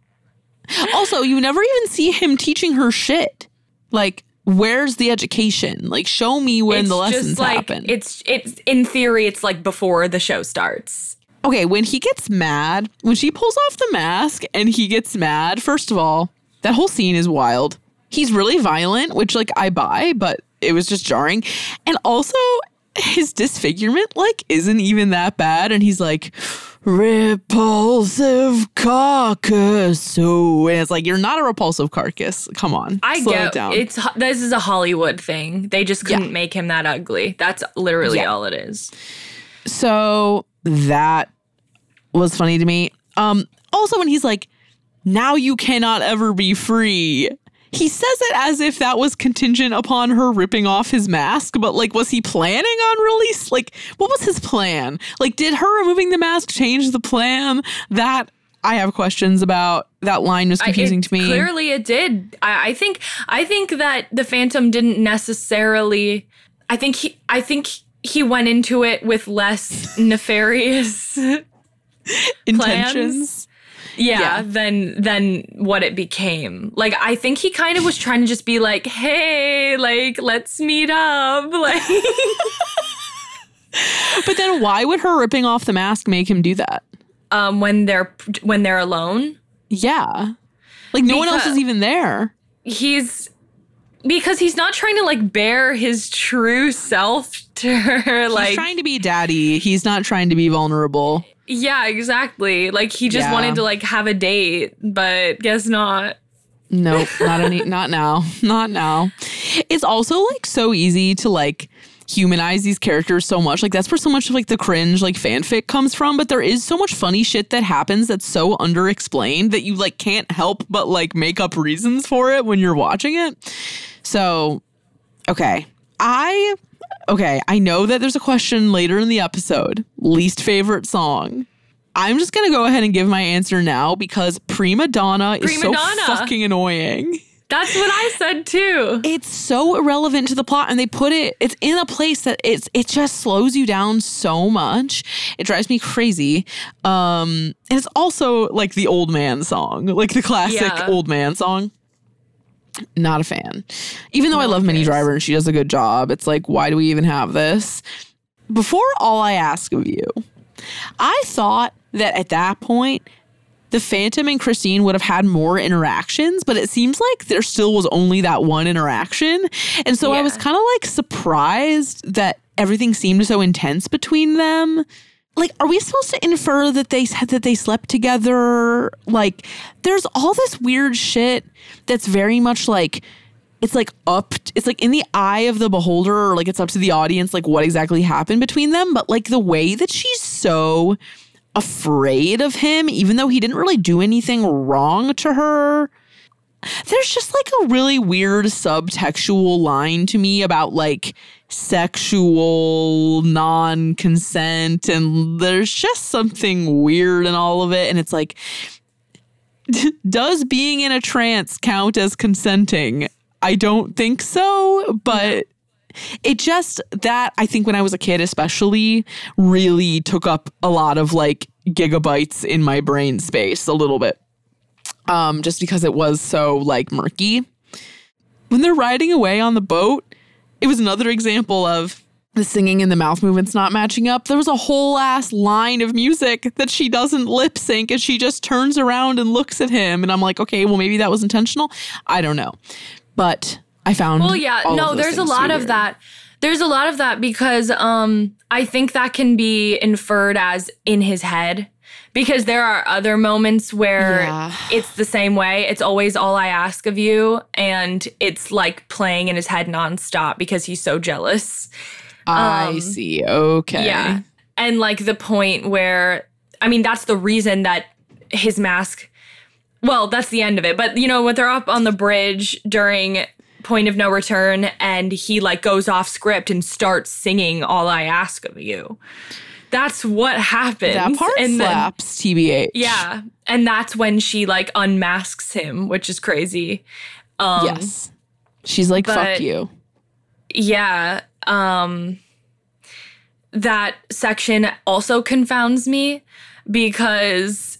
Also, you never even see him teaching her shit. Like, where's the education? Like, show me when it's the lessons just like happen. it's it's in theory it's like before the show starts. okay, when he gets mad, when she pulls off the mask and he gets mad, first of all, that whole scene is wild. He's really violent, which like I buy, but it was just jarring. And also his disfigurement like isn't even that bad and he's like repulsive carcass. So and it's like you're not a repulsive carcass. Come on. I slow get it down. it's this is a Hollywood thing. They just couldn't Yeah. make him that ugly. That's literally Yeah. all it is. So that was funny to me. Um, also, when he's like, now you cannot ever be free. He says it as if that was contingent upon her ripping off his mask, but like, was he planning on release? Like, what was his plan? Like, did her removing the mask change the plan? That I have questions about. That line was I- confusing it- to me. Clearly, it did. I, I think. I think that the Phantom didn't necessarily. I think he. I think he went into it with less nefarious. Intentions. Yeah, Yeah. than than what it became. Like I think he kind of was trying to just be like, "Hey, like let's meet up." Like But then why would her ripping off the mask make him do that? um when they're when they're alone, Yeah. Like, no one else is even there. he's because he's not trying to like bare his true self to her. Like he's trying to be daddy. He's not trying to be vulnerable. Yeah, exactly. Like he just Yeah. wanted to like have a date, but guess not. Nope, not any not now. Not now. It's also like so easy to like humanize these characters so much. Like that's where so much of like the cringe like fanfic comes from, but there is so much funny shit that happens that's so underexplained that you like can't help but like make up reasons for it when you're watching it. So, okay. I okay, I know that there's a question later in the episode. Least favorite song. I'm just gonna go ahead and give my answer now because Prima Donna is Prima so Donna. fucking annoying. That's what I said too. It's so irrelevant to the plot, and they put it. It's in a place that it's it just slows you down so much. It drives me crazy. Um, and it's also like the old man song, like the classic Yeah. old man song. Not a fan. Even though I love Minnie. Driver and she does a good job, it's like, why do we even have this? Before all I ask of you, I thought that at that point, the Phantom and Christine would have had more interactions, but it seems like there still was only that one interaction. And so I was kind of like surprised that everything seemed so intense between them. Like, are we supposed to infer that they said that they slept together? Like, there's all this weird shit that's very much like, it's like up it's like in the eye of the beholder or like it's up to the audience like what exactly happened between them but like the way that she's so afraid of him even though he didn't really do anything wrong to her there's just like a really weird subtextual line to me about like sexual non-consent and there's just something weird in all of it and it's like does being in a trance count as consenting? I don't think so, but it just that I think when I was a kid especially really took up a lot of like gigabytes in my brain space a little bit. Um just because it was so like murky. When they're riding away on the boat, it was another example of the singing and the mouth movements not matching up. There was a whole ass line of music that she doesn't lip sync and she just turns around and looks at him. And I'm like, okay, well, maybe that was intentional. I don't know. But I found. Well, yeah, no, there's a lot be of that. There's a lot of that because um I think that can be inferred as in his head because there are other moments where Yeah. it's the same way. It's always all I ask of you and it's like playing in his head nonstop because he's so jealous. I um, see. Okay. Yeah. And like the point where, I mean, that's the reason that his mask, well, that's the end of it. But, you know, when they're up on the bridge during Point of No Return and he like goes off script and starts singing All I Ask of You. That's what happens. That part and then- slaps, TBH. yeah. And that's when she like unmasks him, which is crazy. Um, yes. She's like, fuck you. yeah um that section also confounds me because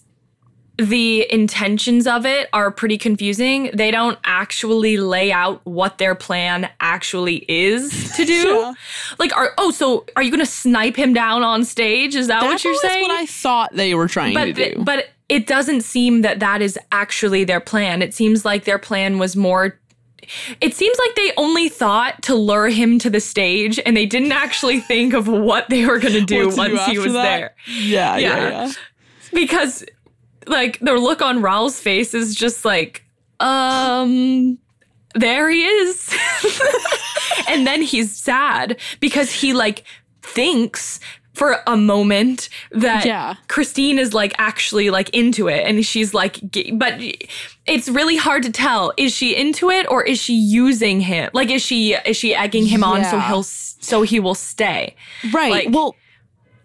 the intentions of it are pretty confusing they don't actually lay out what their plan actually is to do Yeah. like are oh so are you gonna snipe him down on stage is that what you're saying what I thought they were trying to but th- do. but it doesn't seem that that is actually their plan. It seems like their plan was more. It seems like they only thought to lure him to the stage, and they didn't actually think of what they were going to to do once he was that? there. yeah, yeah, Yeah. yeah. Because, like, the look on Raoul's face is just like, um, there he is. and then he's sad because he, like, thinks for a moment that Yeah. Christine is like actually like into it and she's like but it's really hard to tell is she into it or is she using him like is she is she egging him on so he'll so he will stay Right. Like- well,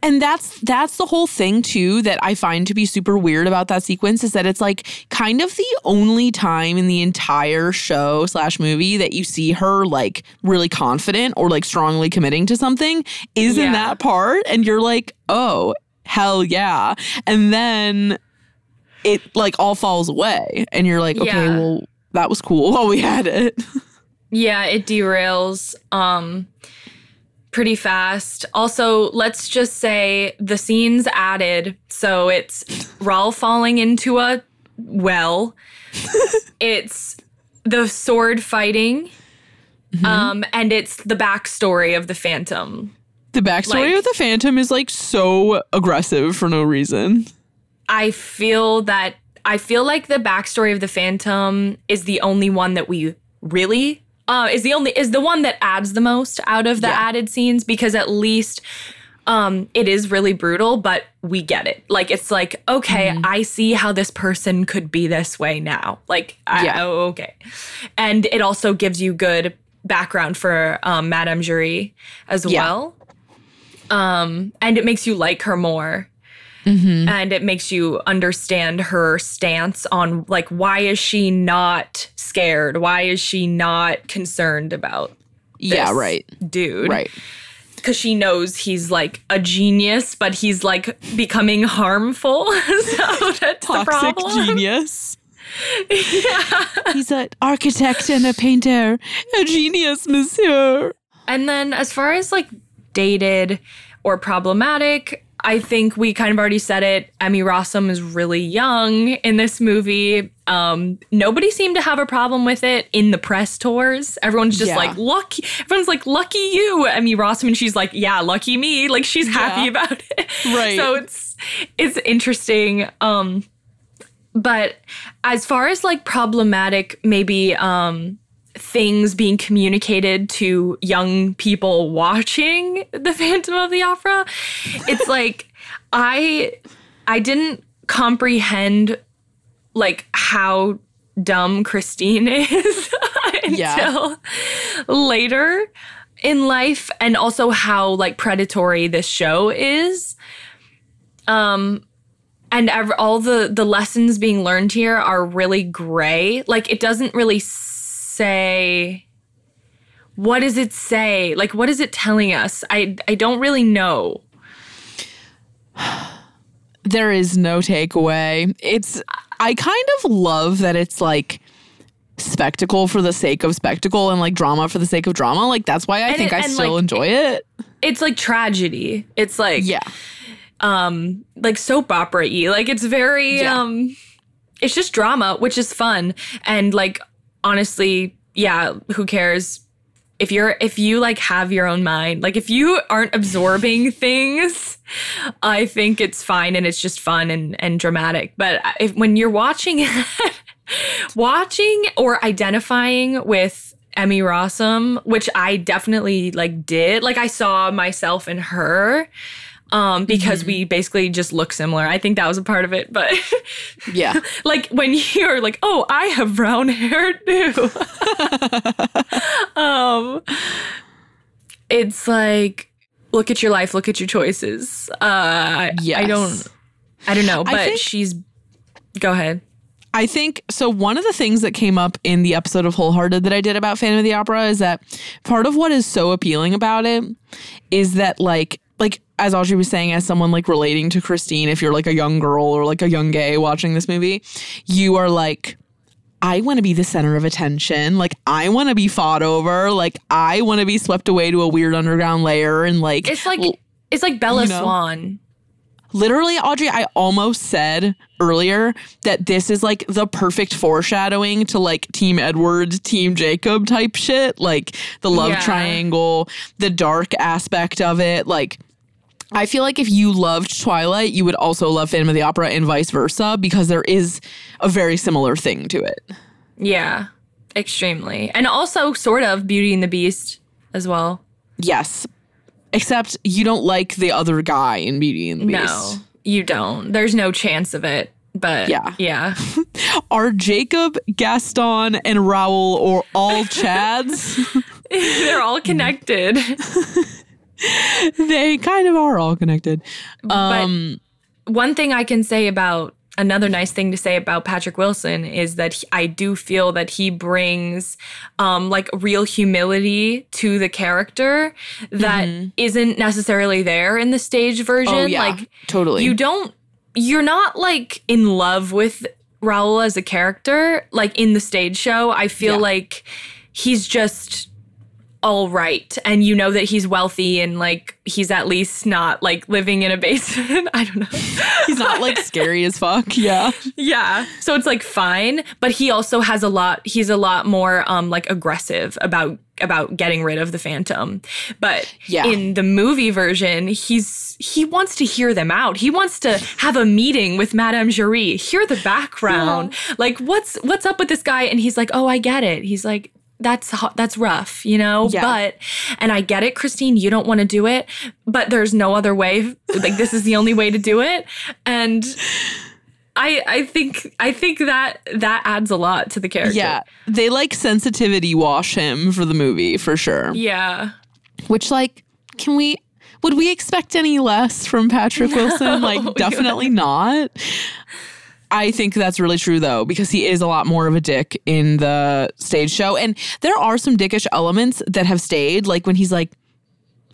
and that's that's the whole thing too that I find to be super weird about that sequence is that it's like kind of the only time in the entire show slash movie that you see her like really confident or like strongly committing to something is in that part, and you're like, oh hell yeah, and then it like all falls away, and you're like, okay, Yeah. well that was cool while we had it. yeah it derails. Um pretty fast also let's just say the scenes added so it's Raoul falling into a well it's the sword fighting Um, and it's the backstory of the Phantom. The backstory Like- of the Phantom is like so aggressive for no reason. I feel that I feel like the backstory of the Phantom is the only one that we really uh is the only is the one that adds the most out of the Yeah. added scenes because at least um it is really brutal but we get it like it's like okay Mm-hmm. i see how this person could be this way now like I, Yeah. oh, okay and it also gives you good background for um, madame Giry as Yeah. well um and it makes you like her more Mm-hmm. and it makes you understand her stance on like why is she not scared why is she not concerned about Yeah, right. dude Right. because she knows he's like a genius but he's like becoming harmful so that's the Toxic problem genius. Yeah. He's an architect and a painter. A genius, monsieur. And then as far as like dated or problematic, I think we kind of already said it. Emmy Rossum is really young in this movie. Um, nobody seemed to have a problem with it in the press tours. Everyone's just Yeah. like, lucky. Everyone's like, lucky you, Emmy Rossum. And she's like, yeah, lucky me. Like she's happy Yeah. about it. Right. So it's it's interesting. Um, but as far as like problematic, maybe um things being communicated to young people watching the Phantom of the Opera, it's like I I didn't comprehend like how dumb Christine is Yeah. until later in life and also how like predatory this show is. Um and ev- all the the lessons being learned here are really gray. Like it doesn't really say what does it say like what is it telling us i i don't really know There is no takeaway. It's I kind of love that it's like spectacle for the sake of spectacle and like drama for the sake of drama. Like that's why I And think it- I still like, enjoy it. it's like tragedy it's like Yeah. um like soap opera y like it's very Yeah. um it's just drama which is fun and like honestly yeah who cares if you're if you like have your own mind like if you aren't absorbing things i think it's fine and it's just fun and and dramatic but if when you're watching watching or identifying with Emmy Rossum, which I definitely like did. Like I saw myself in her um because we basically just look similar. I think that was a part of it, but Yeah. like when you're like, "Oh, I have brown hair too." um it's like look at your life, look at your choices. Uh I- I don't I don't know, but think- she's go ahead. I think so. One of the things that came up in the episode of Wholehearted that I did about Phantom of the Opera is that part of what is so appealing about it is that, like, like as Audrey was saying, as someone like relating to Christine, if you're like a young girl or like a young gay watching this movie, you are like, I want to be the center of attention. Like, I want to be fought over. Like, I want to be swept away to a weird underground layer and like It's like it's like Bella you know? Swan. literally audrey i almost said earlier that this is like the perfect foreshadowing to like team edward team jacob type shit like the love Yeah. triangle the dark aspect of it like I feel like if you loved Twilight, you would also love Phantom of the Opera and vice versa because there is a very similar thing to it. Yeah, extremely. And also sort of Beauty and the Beast as well. Yes. Except you don't like the other guy in Beauty and the Beast. No, you don't. There's no chance of it. But Yeah. yeah. Are Jacob, Gaston, and Raoul or all Chads? They're all connected. they kind of are all connected. Um, One thing I can say about another nice thing to say about Patrick Wilson is that he- I do feel that he brings um like real humility to the character that not necessarily there in the stage version. oh yeah, Like totally. you don't you're not like in love with Raoul as a character like in the stage show. I feel Yeah. like he's just all right and you know that he's wealthy and like he's at least not like living in a basement. I don't know. He's not like scary as fuck. Yeah. yeah. So it's like fine, but he also has a lot he's a lot more um like aggressive about about getting rid of the phantom. But Yeah. in the movie version, he's he wants to hear them out. He wants to have a meeting with Madame Giry, hear the background. Like what's what's up with this guy and he's like, "Oh, I get it." He's like that's that's rough, you know. Yeah. But and I get it, Christine. You don't want to do it, but there's no other way. Like this is the only way to do it, and I I think I think that that adds a lot to the character. Yeah, they like sensitivity wash him for the movie for sure. Yeah. Which like, can we? Would we expect any less from Patrick Wilson? Like, definitely not. I think that's really true though, because he is a lot more of a dick in the stage show. And there are some dickish elements that have stayed, like when he's like,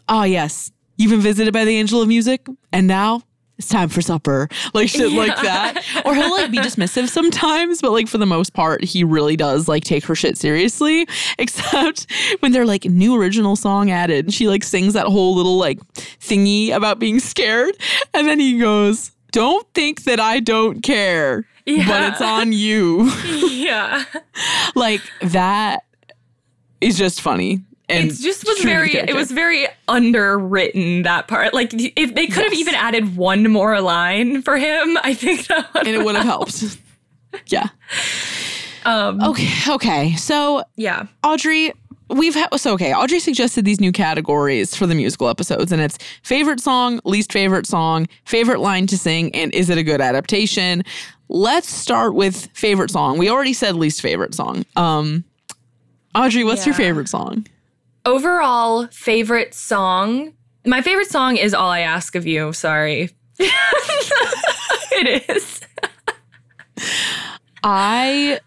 Oh, yes, you've been visited by the angel of music, and now it's time for supper. Like shit like that. Or he'll like be dismissive sometimes, but like for the most part, he really does like take her shit seriously. Except when they're like new original song added. And she like sings that whole little like thingy about being scared. And then he goes, Don't think that I don't care. But it's on you. Yeah. like that is just funny. And It just was true to the very it was very underwritten that part. Like if they could have Yes. even added one more line for him, I think that would and it would have helped. yeah. um Okay. Okay. So yeah. Audrey, we've had so okay. Audrey suggested these new categories for the musical episodes, and it's favorite song, least favorite song, favorite line to sing, and is it a good adaptation? Let's start with favorite song. We already said least favorite song. Um, Audrey, what's your favorite song? Overall favorite song. My favorite song is All I Ask of You. Sorry. it is. I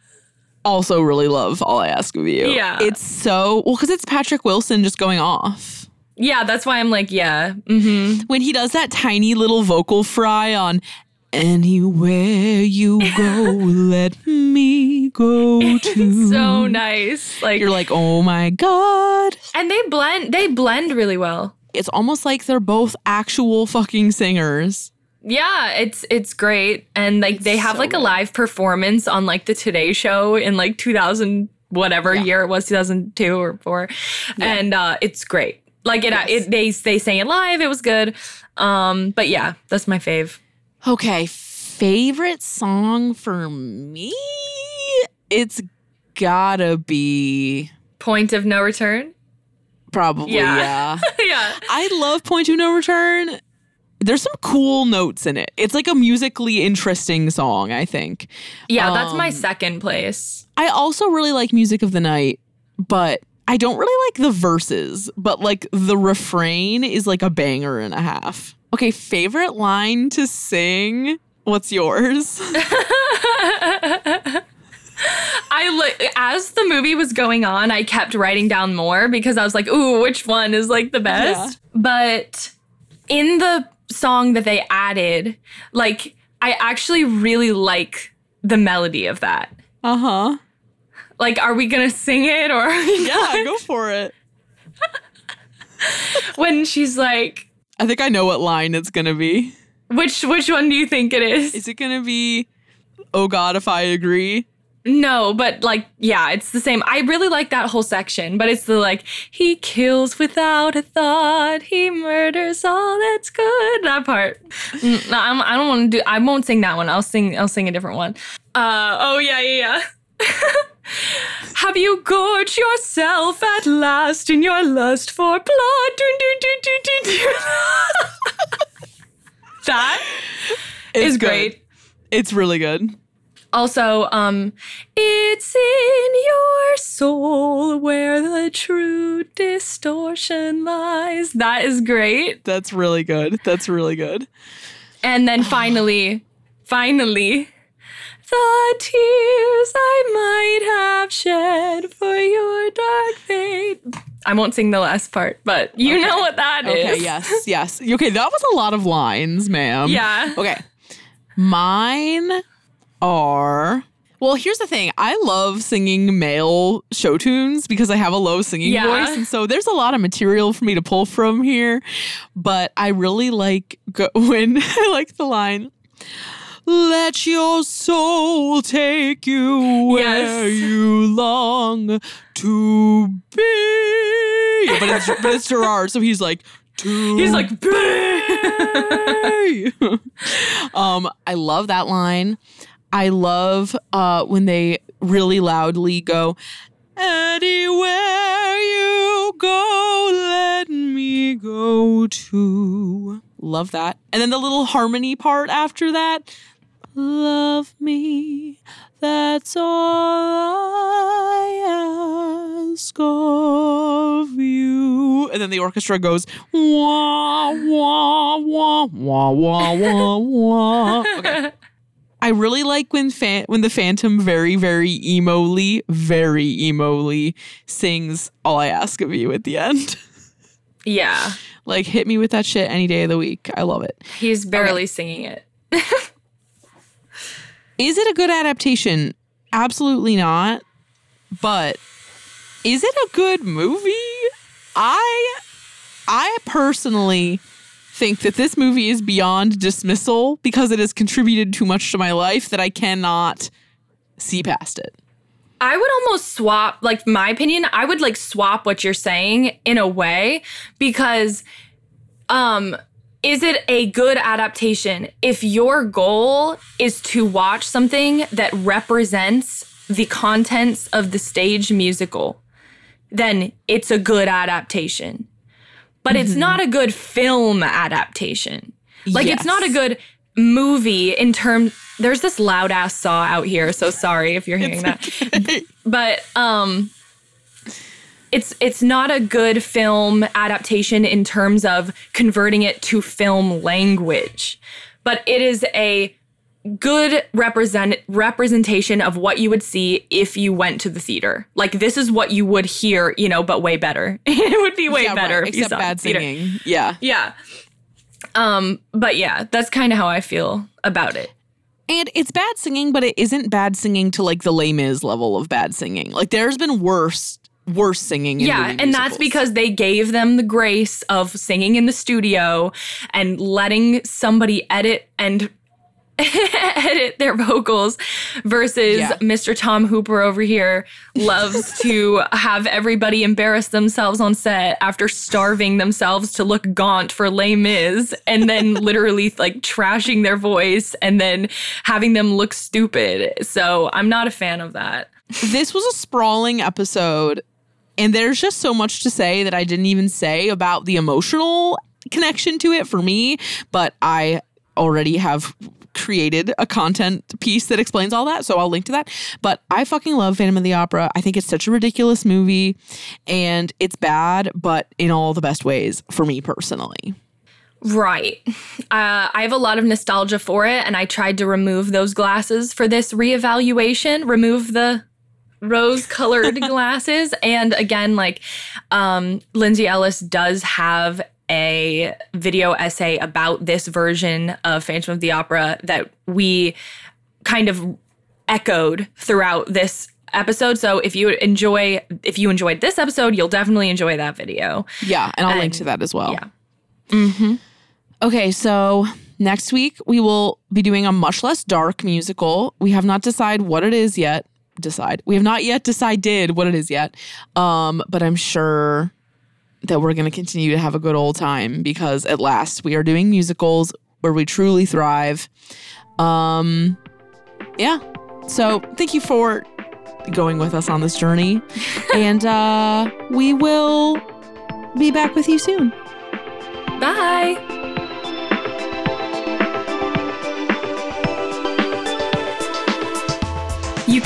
also really love All I Ask of You. Yeah. It's so well because it's Patrick Wilson just going off. Yeah, that's why I'm like, yeah. hmm when he does that tiny little vocal fry on anywhere you go let me go to So nice. Like you're like oh my god and they blend they blend really well. it's almost like they're both actual fucking singers Yeah, it's it's great. And like they have so like a live performance on like the Today Show in like 2000 whatever Yeah. year it was 2002 or 4. And uh it's great. Like it, Yes. it they they sang it live. It was good. Um but yeah, that's my fave. okay favorite song for me it's gotta be Point of no return. probably Yeah. yeah. yeah. I love Point of No Return. There's some cool notes in it. It's like a musically interesting song, I think. Yeah, that's my Um, second place. I also really like Music of the Night, but I don't really like the verses, but like the refrain is like a banger and a half. Okay, favorite line to sing? What's yours? I li- as the movie was going on, I kept writing down more because I was like, "Ooh, which one is like the best?" But in the song that they added, like I actually really like the melody of that. Uh huh. Like, are we gonna sing it or Yeah, go for it. when she's like, I think I know what line it's gonna be. which which one do you think it is? Is it gonna be, oh God, if I agree? No, but like, yeah, it's the same. I really like that whole section, but it's the like, he kills without a thought, he murders all that's good. That part. No, I'm, I don't want to do. I won't sing that one. I'll sing. I'll sing a different one. Uh, oh yeah, yeah, yeah. Have you gorged yourself at last in your lust for blood? That It's is good. great. It's really good. Also, um, it's in your soul where the true distortion lies. That is great. That's really good. That's really good. And then finally, finally, the tears I might have shed for your dark fate. I won't sing the last part, but you know what that is. Okay, yes, yes. Okay, that was a lot of lines, ma'am. Yeah. Okay. Mine are well, here's the thing. I love singing male show tunes because I have a low singing Yeah. voice. And so there's a lot of material for me to pull from here. But I really like go- when I like the line, let your soul take you where Yes. you long to be. but it's but it's Gerard, so he's like to He's like, um, I love that line. I love uh when they really loudly go, Anywhere you go, let me go too. Love that. And then the little harmony part after that. Love me, that's all I ask of you. And then the orchestra goes wah wah wah wah wah wah wah. Okay. I really like when fan- when the Phantom very very emo-ly, very emo-ly sings "All I Ask of You" at the end. yeah, like hit me with that shit any day of the week. I love it. he's barely singing it. Is it a good adaptation? Absolutely not. But is it a good movie? I I personally think that this movie is beyond dismissal because it has contributed too much to my life that I cannot see past it. I would almost swap, like my opinion, I would like swap what you're saying in a way because um is it a good adaptation if your goal is to watch something that represents the contents of the stage musical? Then it's a good adaptation. But it's not a good film adaptation. Like it's not a good movie in terms there's this loud ass saw out here, so sorry if you're hearing that. But um it's it's not a good film adaptation in terms of converting it to film language. But it is a good represent representation of what you would see if you went to the theater like this is what you would hear you know but way better it would be way Yeah, better right, except saw it in bad theater. singing. Yeah. yeah um but yeah that's kind of how i feel about it And it's bad singing, but it isn't bad singing to like the Les Mis level of bad singing. Like there's been worse worse singing in Yeah, and that's because they gave them the grace of singing in the studio and letting somebody edit and edit their vocals versus Yeah. Mr. Tom Hooper over here loves to have everybody embarrass themselves on set after starving themselves to look gaunt for Les Mis and then literally like trashing their voice and then having them look stupid. So I'm not a fan of that. this was a sprawling episode and there's just so much to say that I didn't even say about the emotional connection to it for me, but I already have created a content piece that explains all that, so I'll link to that. But I fucking love Phantom of the Opera. I think it's such a ridiculous movie and it's bad, but in all the best ways for me personally. Right. Uh, I have a lot of nostalgia for it, and I tried to remove those glasses for this reevaluation, remove the rose colored glasses. And again, like um, Lindsay Ellis does have a video essay about this version of Phantom of the Opera that we kind of echoed throughout this episode. So if you enjoy, if you enjoyed this episode, you'll definitely enjoy that video. Yeah, and I'll link to that as well. yeah. Okay, so next week we will be doing a much less dark musical. We have not decided what it is yet. Decide. We have not yet decided what it is yet. Um, but I'm sure that we're going to continue to have a good old time because at last we are doing musicals where we truly thrive. Um, yeah. So thank you for going with us on this journey, and uh, we will be back with you soon. Bye.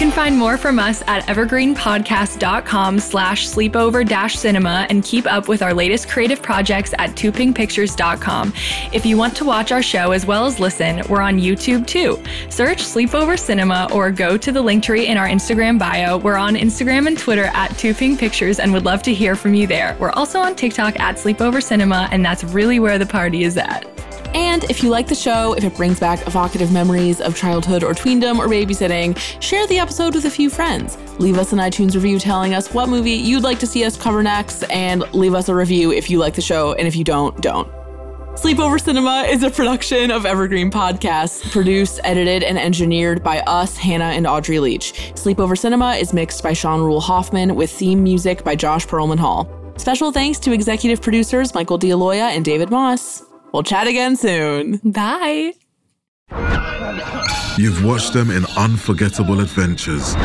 Can find more from us at evergreenpodcast.com slash sleepover dash cinema and keep up with our latest creative projects at toopinkpictures.com. If you want to watch our show as well as listen, we're on YouTube too. Search Sleepover Cinema or go to the link tree in our Instagram bio. We're on Instagram and Twitter at Too Pink Pictures and would love to hear from you there. We're also on TikTok at Sleepover Cinema, and that's really where the party is at. And if you like the show, if it brings back evocative memories of childhood or tweendom or babysitting, share the episode with a few friends. Leave us an iTunes review telling us what movie you'd like to see us cover next, and leave us a review if you like the show, and if you don't, don't. Sleepover Cinema is a production of Evergreen Podcasts, produced, edited, and engineered by us, Hannah and Audrey Leach. Sleepover Cinema is mixed by Sean Rule Hoffman with theme music by Josh Perlman Hall. Special thanks to executive producers Michael D'Aloia and David Moss. We'll chat again soon. Bye. You've watched them in unforgettable adventures,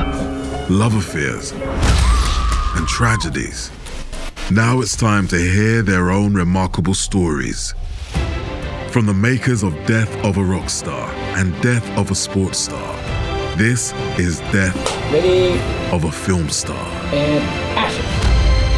love affairs, and tragedies. Now it's time to hear their own remarkable stories. From the makers of Death of a Rock Star and Death of a Sports Star, this is Death Ready of a Film Star. and action.